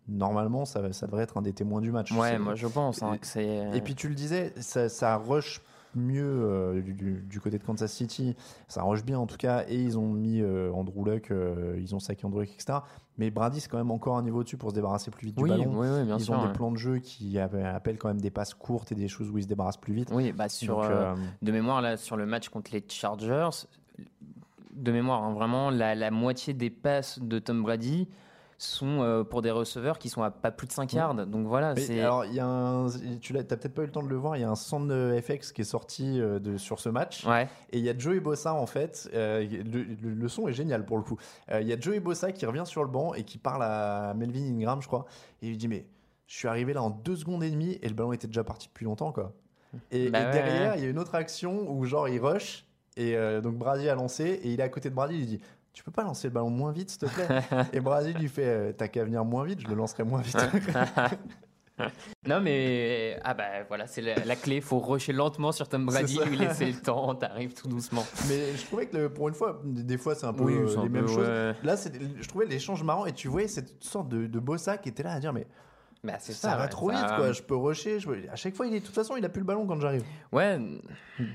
Normalement, ça, ça devrait être un des témoins du match. Ouais, moi je pense hein, que c'est. et puis tu le disais, ça, ça rush mieux euh, du, côté de Kansas City. Ça rush bien en tout cas. Et ils ont mis euh, Andrew Luck, euh, ils ont saqué Andrew Luck, etc. Mais Brady, c'est quand même encore un niveau au-dessus pour se débarrasser plus vite oui, du ballon. oui, oui, bien ils sûr. ont ouais. des plans de jeu qui appellent quand même des passes courtes et des choses où ils se débarrassent plus vite. Oui, bah sur Donc, de mémoire là sur le match contre les Chargers, de mémoire hein, vraiment la, la moitié des passes de Tom Brady sont euh, pour des receveurs qui sont à pas plus de 5 yards. Donc voilà, mais c'est alors, il y a un, tu t'as peut-être pas eu le temps de le voir. Il y a un de FX qui est sorti euh, de, sur ce match. ouais. Et il y a Joey Bossa en fait. euh, le, le- le son est génial pour le coup. Euh, Il y a Joey Bossa qui revient sur le banc et qui parle à Melvin Ingram, je crois. Et il lui dit Mais je suis arrivé là en deux secondes et demie et le ballon était déjà parti depuis longtemps, quoi. Et, Bah et ouais, derrière, il y a une autre action où genre il rush et euh, donc Brady a lancé et il est à côté de Brady. Il lui dit Tu peux pas lancer le ballon moins vite, s'il te plaît [laughs] Et Brady lui fait euh, T'as qu'à venir moins vite, je le lancerai moins vite. [laughs] non, mais ah bah voilà, c'est la, la clé. faut rusher lentement sur Tom Brady, lui laisser le temps, t'arrives tout doucement. Mais je trouvais que le- pour une fois, des fois c'est un peu Oui, euh, les peu, mêmes choses. ouais. Là, je trouvais l'échange marrant et tu voyais cette sorte de, de bossa qui était là à dire mais Bah, c'est ça, ça. va ouais, trop ça- vite quoi. Je peux rusher. Je À chaque fois, il est de toute façon, il a plus le ballon quand j'arrive. Ouais,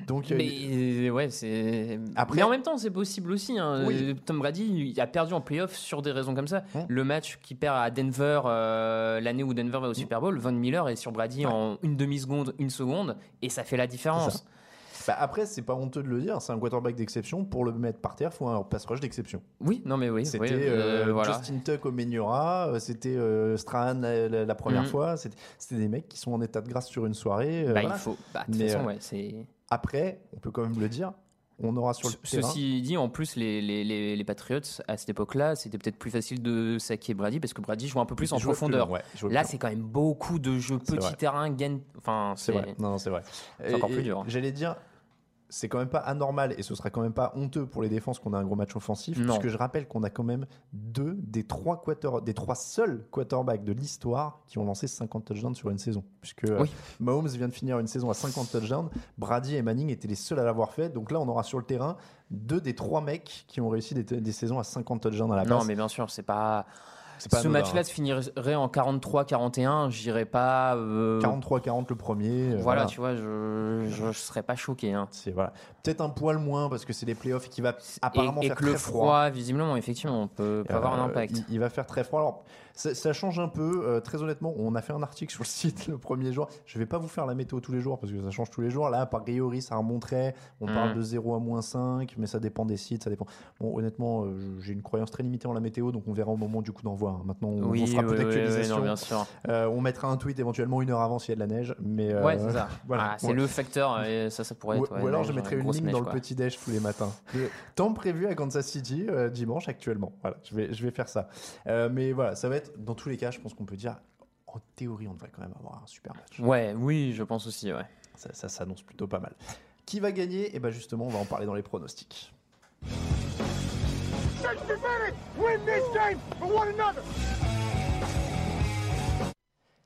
Donc mais ouais, c'est. Après- mais en même temps, c'est possible aussi. hein. Oui. Tom Brady, il a perdu en playoff sur des raisons comme ça. Le match qu'il perd à Denver euh, l'année où Denver va au Super Bowl, Von Miller est sur Brady en une demi seconde, une seconde, et ça fait la différence. Bah, après, c'est pas honteux de le dire. C'est un quarterback d'exception. Pour le mettre par terre, faut un pass rush d'exception. Oui, non mais oui. C'était oui, euh, euh, voilà. Justin Tuck au Menyora, euh, c'était euh, Strahan la, la première Mhm. fois. C'était des mecs qui sont en état de grâce sur une soirée. Bah, voilà. il faut. Bah, de toute Mais, façon, ouais, c'est. Après, on peut quand même le dire. On aura sur le terrain. Ceci dit, en plus, les, les, les, les Patriots, à cette époque-là, c'était peut-être plus facile de saquer Brady parce que Brady joue un peu plus en Il profondeur. long, ouais, il jouait Là, c'est quand même beaucoup de jeux petit vrai. terrain, gain. Enfin, C'est vrai. Non, non, c'est vrai. C'est encore plus dur. J'allais dire, c'est quand même pas anormal et ce sera quand même pas honteux pour les défenses qu'on a un gros match offensif. Non. Puisque je rappelle qu'on a quand même deux des trois, quarter, des trois seuls quarterbacks de l'histoire qui ont lancé 50 touchdowns sur une saison. Puisque euh, Oui. Mahomes vient de finir une saison à 50 touchdowns. Brady et Manning étaient les seuls à l'avoir fait. Donc là, on aura sur le terrain deux des trois mecs qui ont réussi des, des saisons à 50 touchdowns à la Non, mais bien sûr, c'est pas. Pas Ce match-là hein. se finirait en 43-41, j'irais pas. euh, 43-40 le premier. euh, Voilà, tu vois, je, je, je serais pas choqué. Hein. C'est voilà. Peut-être un poil moins parce que c'est les playoffs et qui va apparemment et, et faire que le très froid, visiblement, effectivement, on peut, peut avoir un Euh, impact. Il, il va faire très froid. Alors, ça, ça change un peu. euh, très honnêtement, on a fait un article sur le site le premier jour. Je vais pas vous faire la météo tous les jours parce que ça change tous les jours. Là, par priori, ça remonterait. On parle de 0 à moins 5, mais ça dépend des sites. Ça dépend. Bon, honnêtement, euh, j'ai une croyance très limitée en la météo, donc on verra au moment du coup d'envoi. hein. Maintenant, on, Oui, on fera peu oui, oui, oui, d'actualisation. sûr. Euh, on mettra un tweet éventuellement une heure avant s'il y a de la neige. Mais euh, Ouais, c'est ça. [laughs] voilà. Ah, c'est Ouais. le facteur, et ça, ça pourrait Ou, être. ouais, ou alors je mettrai une ligne dans le petit déj tous les matins. Temps prévu à Kansas City dimanche actuellement. Voilà, je vais, je vais faire ça. Mais voilà, ça va être dans tous les cas, je pense qu'on peut dire, en théorie, on devrait quand même avoir un super match. Ouais, oui, je pense aussi, ouais. Ça, ça s'annonce plutôt pas mal. Qui va gagner? Et ben justement, on va en parler dans les pronostics.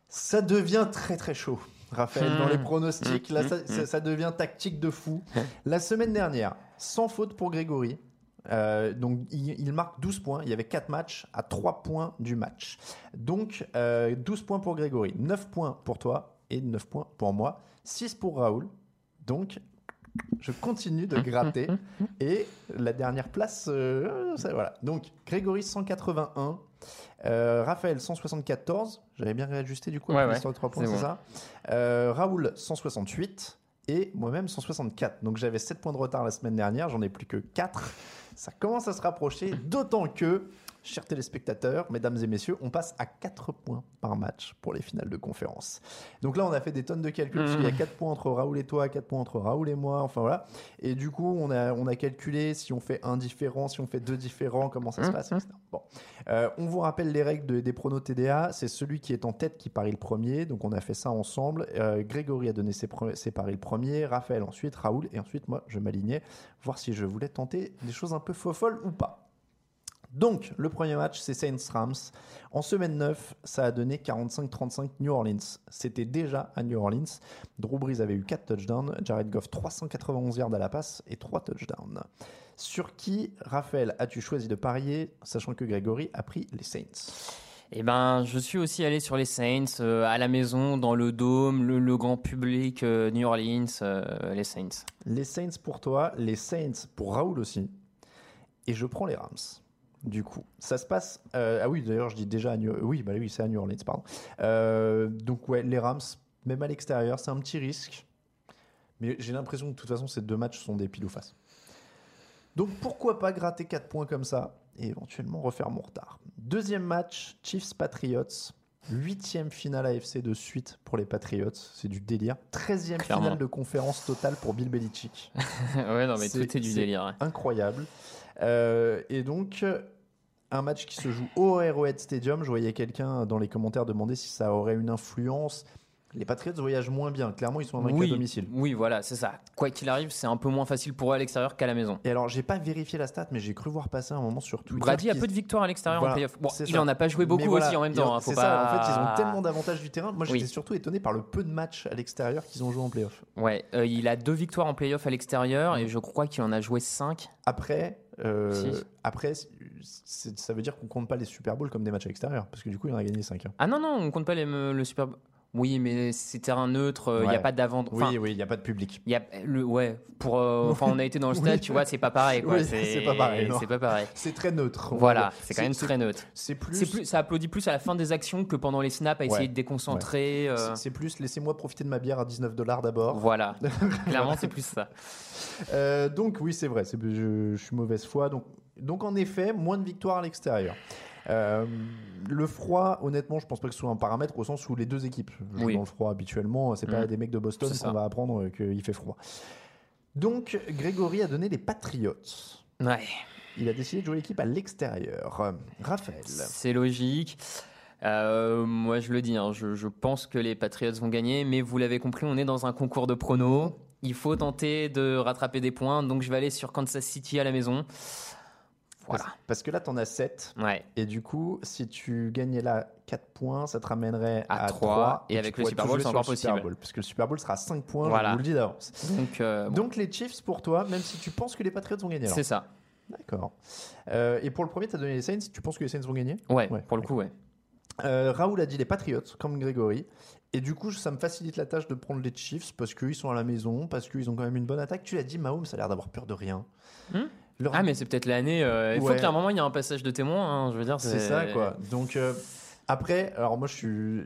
Ça devient très très chaud. Raphaël, dans les pronostics, là, ça, ça- ça devient tactique de fou. [laughs] La semaine dernière, sans faute pour Grégory. Euh, donc, il, il marque 12 points. Il y avait 4 matchs à 3 points du match. Donc, euh, 12 points pour Grégory, 9 points pour toi et 9 points pour moi, 6 pour Raoul. Donc, je continue de gratter. [laughs] Et la dernière place, euh, ça, voilà. Donc, Grégory 181, euh, Raphaël 174. J'avais bien réajusté du coup, Ouais, ouais, l'histoire de 3 points, c'est c'est bon. ça Euh, Raoul 168 et moi-même 164. Donc j'avais 7 points de retard la semaine dernière, j'en ai plus que 4. Ça commence à se rapprocher, d'autant que, chers téléspectateurs, mesdames et messieurs, on passe à 4 points par match pour les finales de conférence. Donc là, on a fait des tonnes de calculs, qu'il y a 4 points entre Raoul et toi, 4 points entre Raoul et moi, enfin voilà. Et du coup, on a, on a calculé si on fait un différent, si on fait deux différents, comment ça se passe, etc. Bon. Euh, on vous rappelle les règles de- des pronos TDA. C'est celui qui est en tête qui parie le premier. Donc on a fait ça ensemble. Euh, Grégory a donné ses, ses paris le premier. Raphaël ensuite. Raoul. Et ensuite, moi, je m'alignais. Voir si je voulais tenter des choses un peu folles ou pas. Donc, le premier match, c'est Saints-Rams. En semaine 9, ça a donné 45-35 New Orleans. C'était déjà à New Orleans. Drew Brees avait eu 4 touchdowns. Jared Goff, 391 yards à la passe et 3 touchdowns. Sur qui, Raphaël, as-tu choisi de parier, sachant que Grégory a pris les Saints? Eh ben, je suis aussi allé sur les Saints, euh, à la maison, dans le dôme, le, le grand public, euh, New Orleans, euh, les Saints. Les Saints pour toi, les Saints pour Raoul aussi. Et je prends les Rams. Du coup, ça se passe. euh, ah oui, d'ailleurs, je dis déjà à New, oui, bah oui, c'est à New Orleans, pardon. Euh, donc ouais, les Rams, même à l'extérieur, c'est un petit risque. Mais j'ai l'impression que de toute façon, ces deux matchs sont des pile ou face. Donc pourquoi pas gratter 4 points comme ça et éventuellement refaire mon retard. Deuxième match, Chiefs-Patriots. Huitième finale AFC de suite pour les Patriots, c'est du délire. Treizième finale de conférence totale pour Bill Belichick [laughs] ouais, non, mais tout est du délire. ouais. incroyable. Euh, et donc, un match qui se joue au Arrowhead Stadium. Je voyais quelqu'un dans les commentaires demander si ça aurait une influence Les Patriots voyagent moins bien. Clairement, ils sont invaincus oui, à domicile. Oui, voilà, c'est ça. Quoi qu'il arrive, c'est un peu moins facile pour eux à l'extérieur qu'à la maison. Et alors, j'ai pas vérifié la stat, mais j'ai cru voir passer un moment sur Twitter. Brady a peu de victoires à l'extérieur Voilà, en playoff. Bon, il ça. en a pas joué beaucoup voilà, aussi en même temps. hein, C'est pas... ça, en fait, ils ont tellement d'avantages du terrain. Moi, Oui. j'étais surtout étonné par le peu de matchs à l'extérieur qu'ils ont joué en playoff. Ouais, euh, il a deux victoires en playoff à l'extérieur et je crois qu'il en a joué cinq. Après, euh, Si. après ça veut dire qu'on compte pas les Super Bowls comme des matchs à l'extérieur, parce que du coup, il en a gagné 5. Ah non, non, on compte pas les, le Super Bowl. Oui, mais c'est terrain neutre, il n'y Ouais. a pas d'avant. Enfin, oui, oui, il n'y a pas de public. il y a le ouais pour euh, [laughs] enfin on a été dans le stade Oui. tu vois c'est pas pareil Oui, c'est pas pareil, c'est pas pareil [laughs] C'est très neutre. voilà c'est quand même très neutre C'est plus. plus ça applaudit plus à la fin des actions que pendant les snaps à essayer Ouais. de déconcentrer euh, c'est- plus. Laissez-moi profiter de ma bière à 19 dollars d'abord. voilà [laughs] clairement c'est plus ça Euh, donc oui, c'est vrai, c'est- je, je suis mauvaise foi. Donc, donc en effet, moins de victoires à l'extérieur. Euh, le froid, honnêtement, je pense pas que ce soit un paramètre au sens où les deux équipes jouent Oui. dans le froid habituellement. C'est pas Mm. des mecs de Boston qu'on va apprendre qu'il fait froid. Donc Grégory a donné les Patriots. ouais Il a décidé de jouer l'équipe à l'extérieur. Raphaël. c'est logique Euh, moi je le dis hein, je, je pense que les Patriots vont gagner mais vous l'avez compris on est dans un concours de pronos il faut tenter de rattraper des points donc je vais aller sur Kansas City à la maison voilà Parce, parce que là, t'en as 7. ouais Et du coup, si tu gagnais là 4 points, ça te ramènerait À à, trois, 3. et avec le Super Bowl, c'est encore possible. Parce que le Super Bowl sera 5 points, Voilà. je vous le dis d'avance. donc, euh, bon, Donc les Chiefs pour toi, même si tu penses que les Patriots vont gagner. c'est ça D'accord. Euh, et pour le premier, tu as donné les Saints. Tu penses que les Saints vont gagner? Ouais, Ouais, pour le coup, ouais. Euh, Raoul a dit les Patriots, comme Grégory. Et du coup, ça me facilite la tâche de prendre les Chiefs parce qu'ils sont à la maison, parce qu'ils ont quand même une bonne attaque. Tu l'as dit, Mahomes, ça a l'air d'avoir peur de rien. Hmm? Leur- Ah, mais c'est peut-être l'année. euh, il faut qu'à un moment, il y ait un passage de témoin. hein, je veux dire, C'est ça, quoi. Donc, euh, après, alors moi, je suis,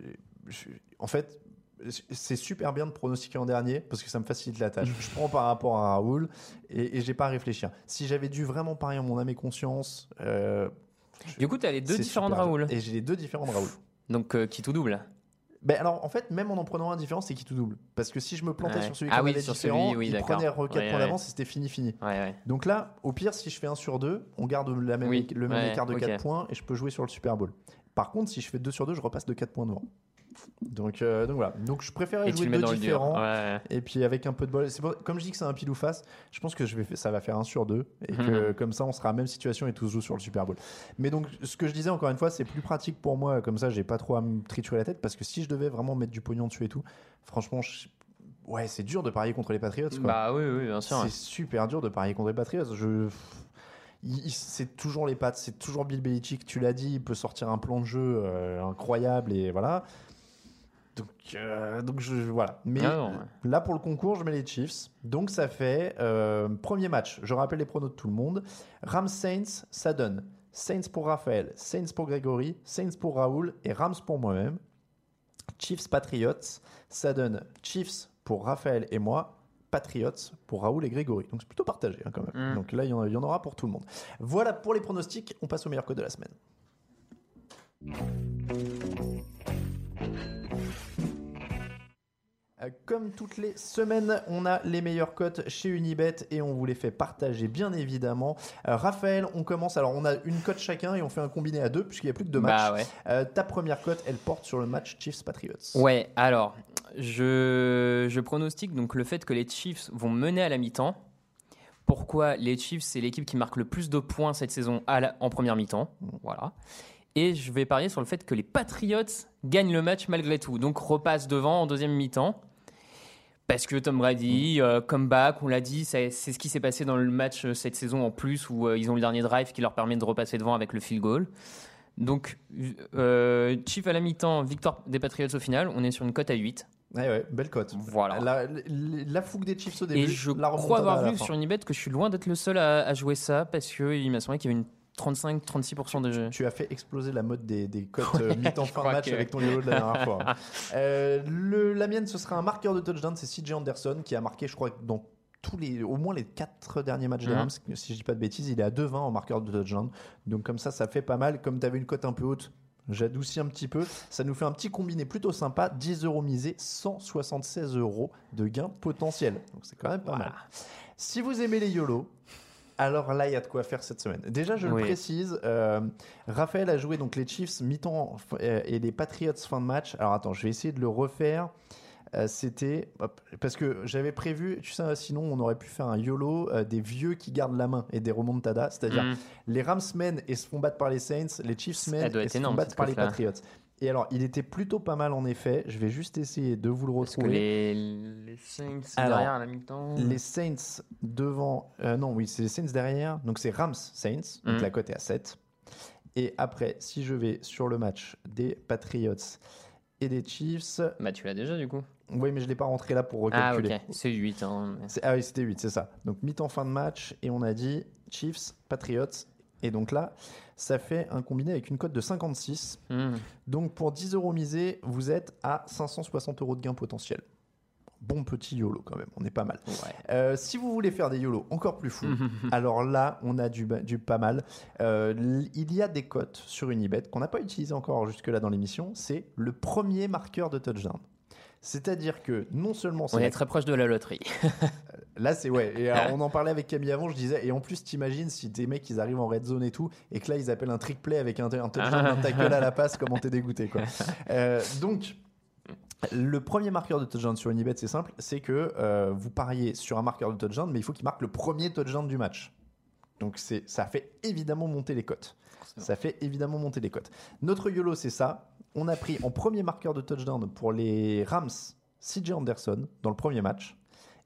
je suis- En fait, c'est super bien de pronostiquer en dernier parce que ça me facilite la tâche. je prends par rapport à Raoul et, et j'ai pas à réfléchir. Si j'avais dû vraiment parier en mon âme et conscience. euh, Du coup, tu as les deux différents de Raoul. Et j'ai les deux différents de Raoul. Donc, qui tout double. Ben alors, en fait, même en en prenant un différent, c'est qui tout double. Parce que si je me plantais Ouais. sur celui Ah qui oui, avait sur différent, celui, oui, il prenait 4 Ouais, points ouais. d'avance et c'était fini, fini. Donc là, au pire, si je fais 1 sur 2, on garde la même Oui, éc- le même écart de ok. 4 points et je peux jouer sur le Super Bowl. Par contre, si je fais 2 sur 2, je repasse de 4 points devant. Donc, euh, donc voilà. Donc je préférais Et jouer deux différents. Ouais. Et puis avec un peu de bol, pour- comme je dis que c'est un pile ou face, je pense que je vais ça va faire 1 sur 2 et que Mhm. comme ça on sera à la même situation et tous joue sur le Super Bowl. Mais donc ce que je disais encore une fois, c'est plus pratique pour moi comme ça, j'ai pas trop à me triturer la tête parce que si je devais vraiment mettre du pognon dessus et tout, franchement, je- ouais, c'est dur de parier contre les Patriots. Quoi. Bah oui, oui, bien sûr. C'est super dur de parier contre les Patriots. Je... C'est toujours les pattes, c'est toujours Bill Belichick. Tu l'as dit, il peut sortir un plan de jeu euh, incroyable et voilà. Donc, euh, donc je, je- voilà. Mais Ah non, ouais. là pour le concours, je mets les Chiefs. Donc ça fait euh, premier match. Je rappelle les pronos de tout le monde. Rams Saints, ça donne Saints pour Raphaël, Saints pour Grégory, Saints pour Raoul et Rams pour moi-même. Chiefs Patriots, ça donne Chiefs pour Raphaël et moi, Patriots pour Raoul et Grégory. Donc c'est plutôt partagé hein, quand même. Mm. Donc là, il y, en y en aura pour tout le monde. Voilà pour les pronostics. On passe au meilleur code de la semaine. Euh, Comme toutes les semaines, on a les meilleures cotes chez Unibet et on vous les fait partager bien évidemment. Euh, Raphaël, on commence. Alors, on a une cote chacun et on fait un combiné à deux puisqu'il n'y a plus que deux matchs. Bah ouais. Euh, ta première cote, elle porte sur le match Chiefs-Patriots. Ouais, alors, je, je pronostique donc le fait que les Chiefs vont mener à la mi-temps. Pourquoi Les Chiefs, c'est l'équipe qui marque le plus de points cette saison à la- en première mi-temps. Voilà. Et je vais parier sur le fait que les Patriots gagnent le match malgré tout. Donc repassent devant en deuxième mi-temps. Parce que Tom Brady, euh, comeback, on l'a dit, c'est ce qui s'est passé dans le match euh, cette saison en plus, où euh, ils ont le dernier drive qui leur permet de repasser devant avec le field goal. Donc, euh, Chiefs à la mi-temps, victoire des Patriots au final, on est sur une cote à 8. Ouais, ouais, belle cote. Voilà. La, la- la fougue des Chiefs au début. Et je la crois avoir vu sur Unibet que je suis loin d'être le seul à, à jouer ça parce qu'il m'a semblé qu'il y avait une 35-36% de jeux. Tu as fait exploser la mode des, des cotes [laughs] euh, mi-temps fin de crois match que- avec ton YOLO de la dernière fois. [laughs] Euh, le, la mienne, ce sera un marqueur de touchdown, c'est CJ Anderson qui a marqué, je crois, dans tous les, au moins les quatre derniers matchs des Mhm. Rams, si je dis pas de bêtises, il est à 2,20 en marqueur de touchdown. Donc comme ça, ça fait pas mal. Comme tu avais une cote un peu haute, j'adoucis un petit peu. Ça nous fait un petit combiné plutôt sympa. 10 euros misés, 176 euros de gain potentiel. Donc c'est quand même pas mal. Si vous aimez les YOLO, Alors là, il y a de quoi faire cette semaine. Déjà, je Oui. le précise, euh, Raphaël a joué donc les Chiefs mi-temps euh, et les Patriots fin de match. Alors attends, je vais essayer de le refaire. Euh, C'était parce que j'avais prévu, tu sais, sinon on aurait pu faire un YOLO euh, des vieux qui gardent la main et des remontadas, c'est-à-dire Mm. les Rams mènent et se font battre par les Saints, les Chiefs mènent et se font battre par les. Patriots. Et alors, il était plutôt pas mal en effet. Je vais juste essayer de vous le Parce que retrouver. les, les Saints Alors, derrière à la mi-temps. Les Saints devant. euh, non, oui, c'est les Saints derrière. Donc c'est Rams Saints. Donc Mhm. la cote est à 7. Et après, si je vais sur le match des Patriots et des Chiefs. Bah, tu l'as déjà du coup. Oui, mais je ne l'ai pas rentré là pour Ah, recalculer. ok. C'est 8. Hein, Ah oui, c'était 8, c'est ça. Donc mi-temps fin de match. Et on a dit Chiefs, Patriots. Et donc là, ça fait un combiné avec une cote de 56. Hmm. Donc pour 10 euros misés, vous êtes à 560 euros de gain potentiel. Bon petit YOLO quand même, on est pas mal. Ouais. Euh, si vous voulez faire des YOLO encore plus fous, [laughs] alors là, on a du, pas mal. Euh, il y a des cotes sur Unibet qu'on n'a pas utilisé encore jusque-là dans l'émission. C'est le premier marqueur de touchdown. C'est-à-dire que non seulement c'est On la- est très proche de la loterie. [laughs] Là, c'est ouais. Et alors, on en parlait avec Camille avant. Je disais, et en plus, t'imagines si tes mecs ils arrivent en red zone et tout, et que là ils appellent un trick play avec un, un touchdown d'un [laughs] tackle à la passe, comment t'es dégoûté quoi. Euh, donc. Le premier marqueur de touchdown sur Unibet, c'est simple, c'est que euh, vous pariez sur un marqueur de touchdown, mais il faut qu'il marque le premier touchdown du match. Donc ça fait évidemment monter les cotes. Ça fait évidemment monter les cotes. Notre YOLO, c'est ça. On a pris en premier marqueur de touchdown pour les Rams, CJ Anderson dans le premier match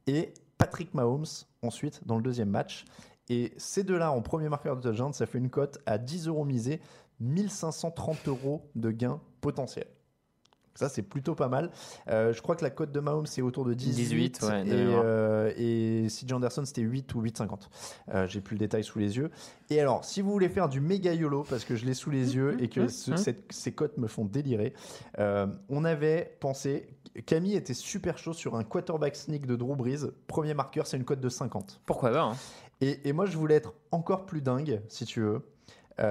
et Patrick Mahomes ensuite dans le deuxième match. Et ces deux-là en premier marqueur de touchdown, ça fait une cote à 10 euros misés, 1530 euros de gain potentiel. Ça, c'est plutôt pas mal. Euh, je crois que la cote de Mahomes, c'est autour de 18. 18, ouais, et, euh, et CJ Anderson, c'était 8 ou 8,50. Euh, J'ai plus le détail sous les yeux. Et alors, si vous voulez faire du méga YOLO, parce que je l'ai sous les yeux et que ce- cette- ces cotes me font délirer, euh, on avait pensé. Camille était super chaud sur un quarterback sneak de Drew Brees. Premier marqueur, c'est une cote de 50. Pourquoi pas hein. Et, et moi, je voulais être encore plus dingue, si tu veux.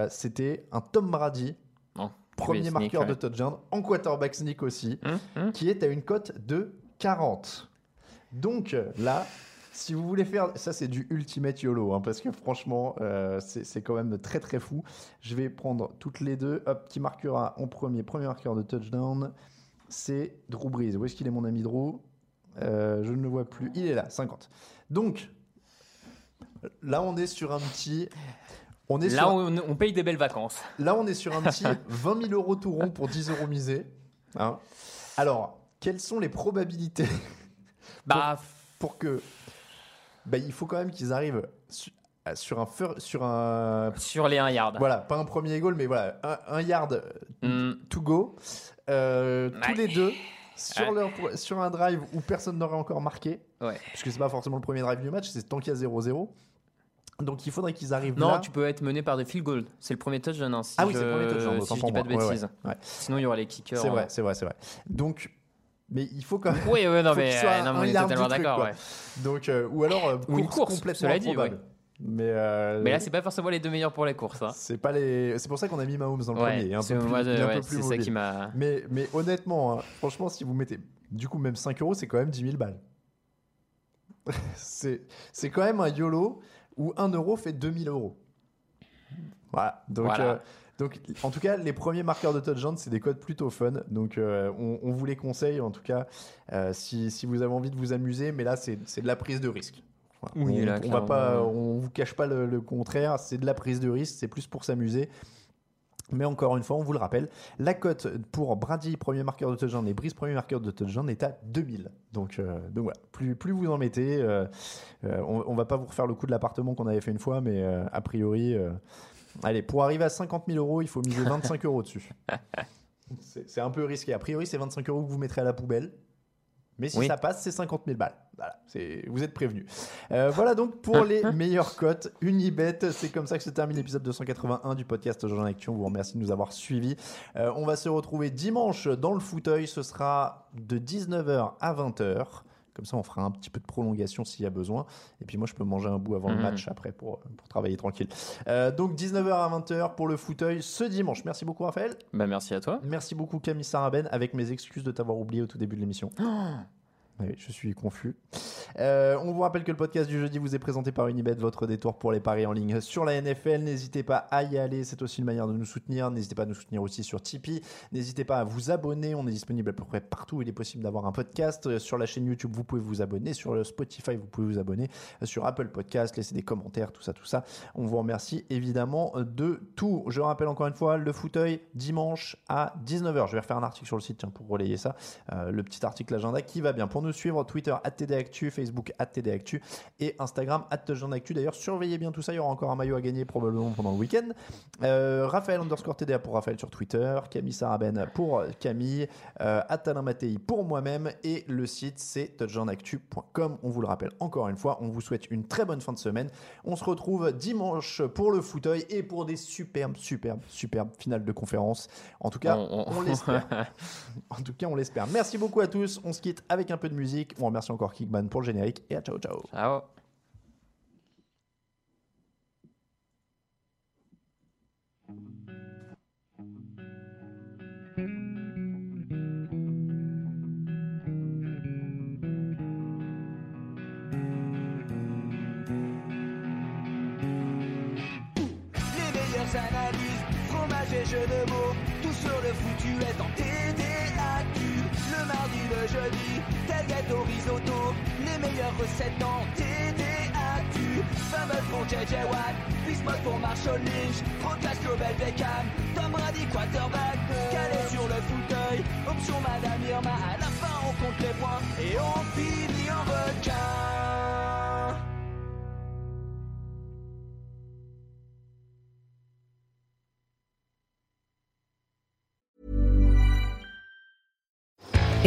C'était un Tom Brady, Non. Premier marqueur ouais. de touchdown, en quarterback sneak aussi, Hum, hum. qui est à une cote de 40. Donc là, si vous voulez faire, ça c'est du ultimate YOLO, hein, parce que franchement, euh, c'est c'est quand même très très fou. Je vais prendre toutes les deux. Hop, qui marquera en premier, premier marqueur de touchdown, c'est Drew Brees. Où est-ce qu'il est mon ami Drew? Euh, Je ne le vois plus. Il est là, 50. Donc, là on est sur un petit... On est Là, sur... on, on paye des belles vacances. Là, on est sur un petit [laughs] 20 000 euros tout rond pour 10 euros misés. Hein. Alors, quelles sont les probabilités Bah, pour que. Bah, il faut quand même qu'ils arrivent su- à- sur un. fur- Sur un sur les 1 yard. voilà, pas un premier goal, mais voilà, un, un yard Hmm. to go. Euh, tous les deux. Sur, leur, sur un drive où personne n'aurait encore marqué, Ouais. puisque c'est pas forcément le premier drive du match, c'est tant qu'il y a 0-0. Donc il faudrait qu'ils arrivent Non, là. tu peux être mené par des field goals. C'est le premier touchdown. Hein, si Ah oui, je, c'est le premier touchdown, Si je dis pas de. Ouais, bêtises. ouais, ouais. Sinon, il y aura les kickers. C'est hein. vrai, c'est vrai, c'est vrai. Donc, mais il faut quand même. Oui, oui, non, [laughs] mais, euh, non, mais on est totalement d'accord. Donc, euh, ou alors euh, Ou une course, complètement cela dit. Mais, euh, Mais là, c'est pas forcément les deux meilleurs pour les courses. hein. c'est pas les. C'est pour ça qu'on a mis Mahomes dans le premier. Un c'est peu plus, moi, est un peu plus c'est ça qui m'a. Mais, mais honnêtement, hein, franchement, si vous mettez du coup même 5 euros, c'est quand même 10 000 balles. [laughs] c'est c'est quand même un YOLO où 1 euro fait 2000 euros. Voilà. Donc, Voilà. euh, donc, en tout cas, les premiers marqueurs de touchdown, c'est des codes plutôt fun. Donc, euh, on, on vous les conseille, en tout cas, euh, si, si vous avez envie de vous amuser. Mais là, c'est de la prise de risque. Voilà. Oui, on, là, on va clairement. pas, on vous cache pas le, le contraire. C'est de la prise de risque. C'est plus pour s'amuser. Mais encore une fois, on vous le rappelle, la cote pour Brady, premier marqueur de touchdown, et Brice, premier marqueur de touchdown, est à 2000. Donc, euh, donc voilà, plus, plus vous en mettez, euh, euh, on, on va pas vous refaire le coup de l'appartement qu'on avait fait une fois, mais a priori, allez, pour arriver à 50 000 euros, il faut miser [laughs] 25 euros dessus. C'est c'est un peu risqué. A priori, c'est 25 euros que vous mettrez à la poubelle. Mais si Oui. ça passe, c'est 50 000 balles. Voilà, vous êtes prévenus. Euh, voilà donc pour les [laughs] meilleures cotes Unibet. C'est comme ça que se termine l'épisode 281 du podcast Jean Action. On vous remercie de nous avoir suivis. Euh, on va se retrouver dimanche dans le fauteuil. Ce sera de 19h à 20h. Comme ça, on fera un petit peu de prolongation s'il y a besoin. Et puis moi, je peux manger un bout avant le Mhm. match après pour, pour travailler tranquille. Euh, donc 19h à 20h pour le fauteuil ce dimanche. Merci beaucoup Raphaël. Bah, merci à toi. Merci beaucoup Camille Saraben avec mes excuses de t'avoir oublié au tout début de l'émission. Oui, je suis confus. Euh, on vous rappelle que le podcast du jeudi vous est présenté par Unibet, votre détour pour les paris en ligne sur la NFL. N'hésitez pas à y aller, c'est aussi une manière de nous soutenir. N'hésitez pas à nous soutenir aussi sur Tipeee. N'hésitez pas à vous abonner, on est disponible à peu près partout. Il est possible d'avoir un podcast. Euh, Sur la chaîne YouTube, vous pouvez vous abonner. Sur le Spotify, vous pouvez vous abonner. Euh, Sur Apple Podcast, laissez des commentaires, tout ça, tout ça. On vous remercie évidemment de tout. Je rappelle encore une fois, le fauteuil dimanche à 19h. Je vais refaire un article sur le site pour relayer ça. Le petit article agenda qui va bien. Pour nous suivre, Twitter, TDActu, Facebook, TDActu et Instagram, Actu. D'ailleurs, surveillez bien tout ça. Il y aura encore un maillot à gagner probablement pendant le week-end. Euh, Raphaël underscore TDA pour Raphaël sur Twitter. Camille Saraben pour Camille. Euh, Atalin Mattei pour moi-même. Et le site, c'est touchdownactu.com. On vous le rappelle encore une fois. On vous souhaite une très bonne fin de semaine. On se retrouve dimanche pour le fauteuil et pour des superbes, superbes, superbes finales de conférence. En tout cas, On- on- on l'espère. [laughs] En tout cas, on l'espère. Merci beaucoup à tous. On se quitte avec un peu de musique. On remercie encore Kickman pour le générique et à ciao ciao. Ciao. Les meilleures analyses, fromage et jeux de mots, tout sur le foutu est en TDAQ. Le mardi, le jeudi, les meilleures recettes en TDAQ. Fumble pour JJ Watt, Bismuth pour Marshall Lynch, Procast Global Beckham, Tom Brady quarterback, calé sur le fauteuil, option Madame Irma, à la fin on compte les points et on finit en requin.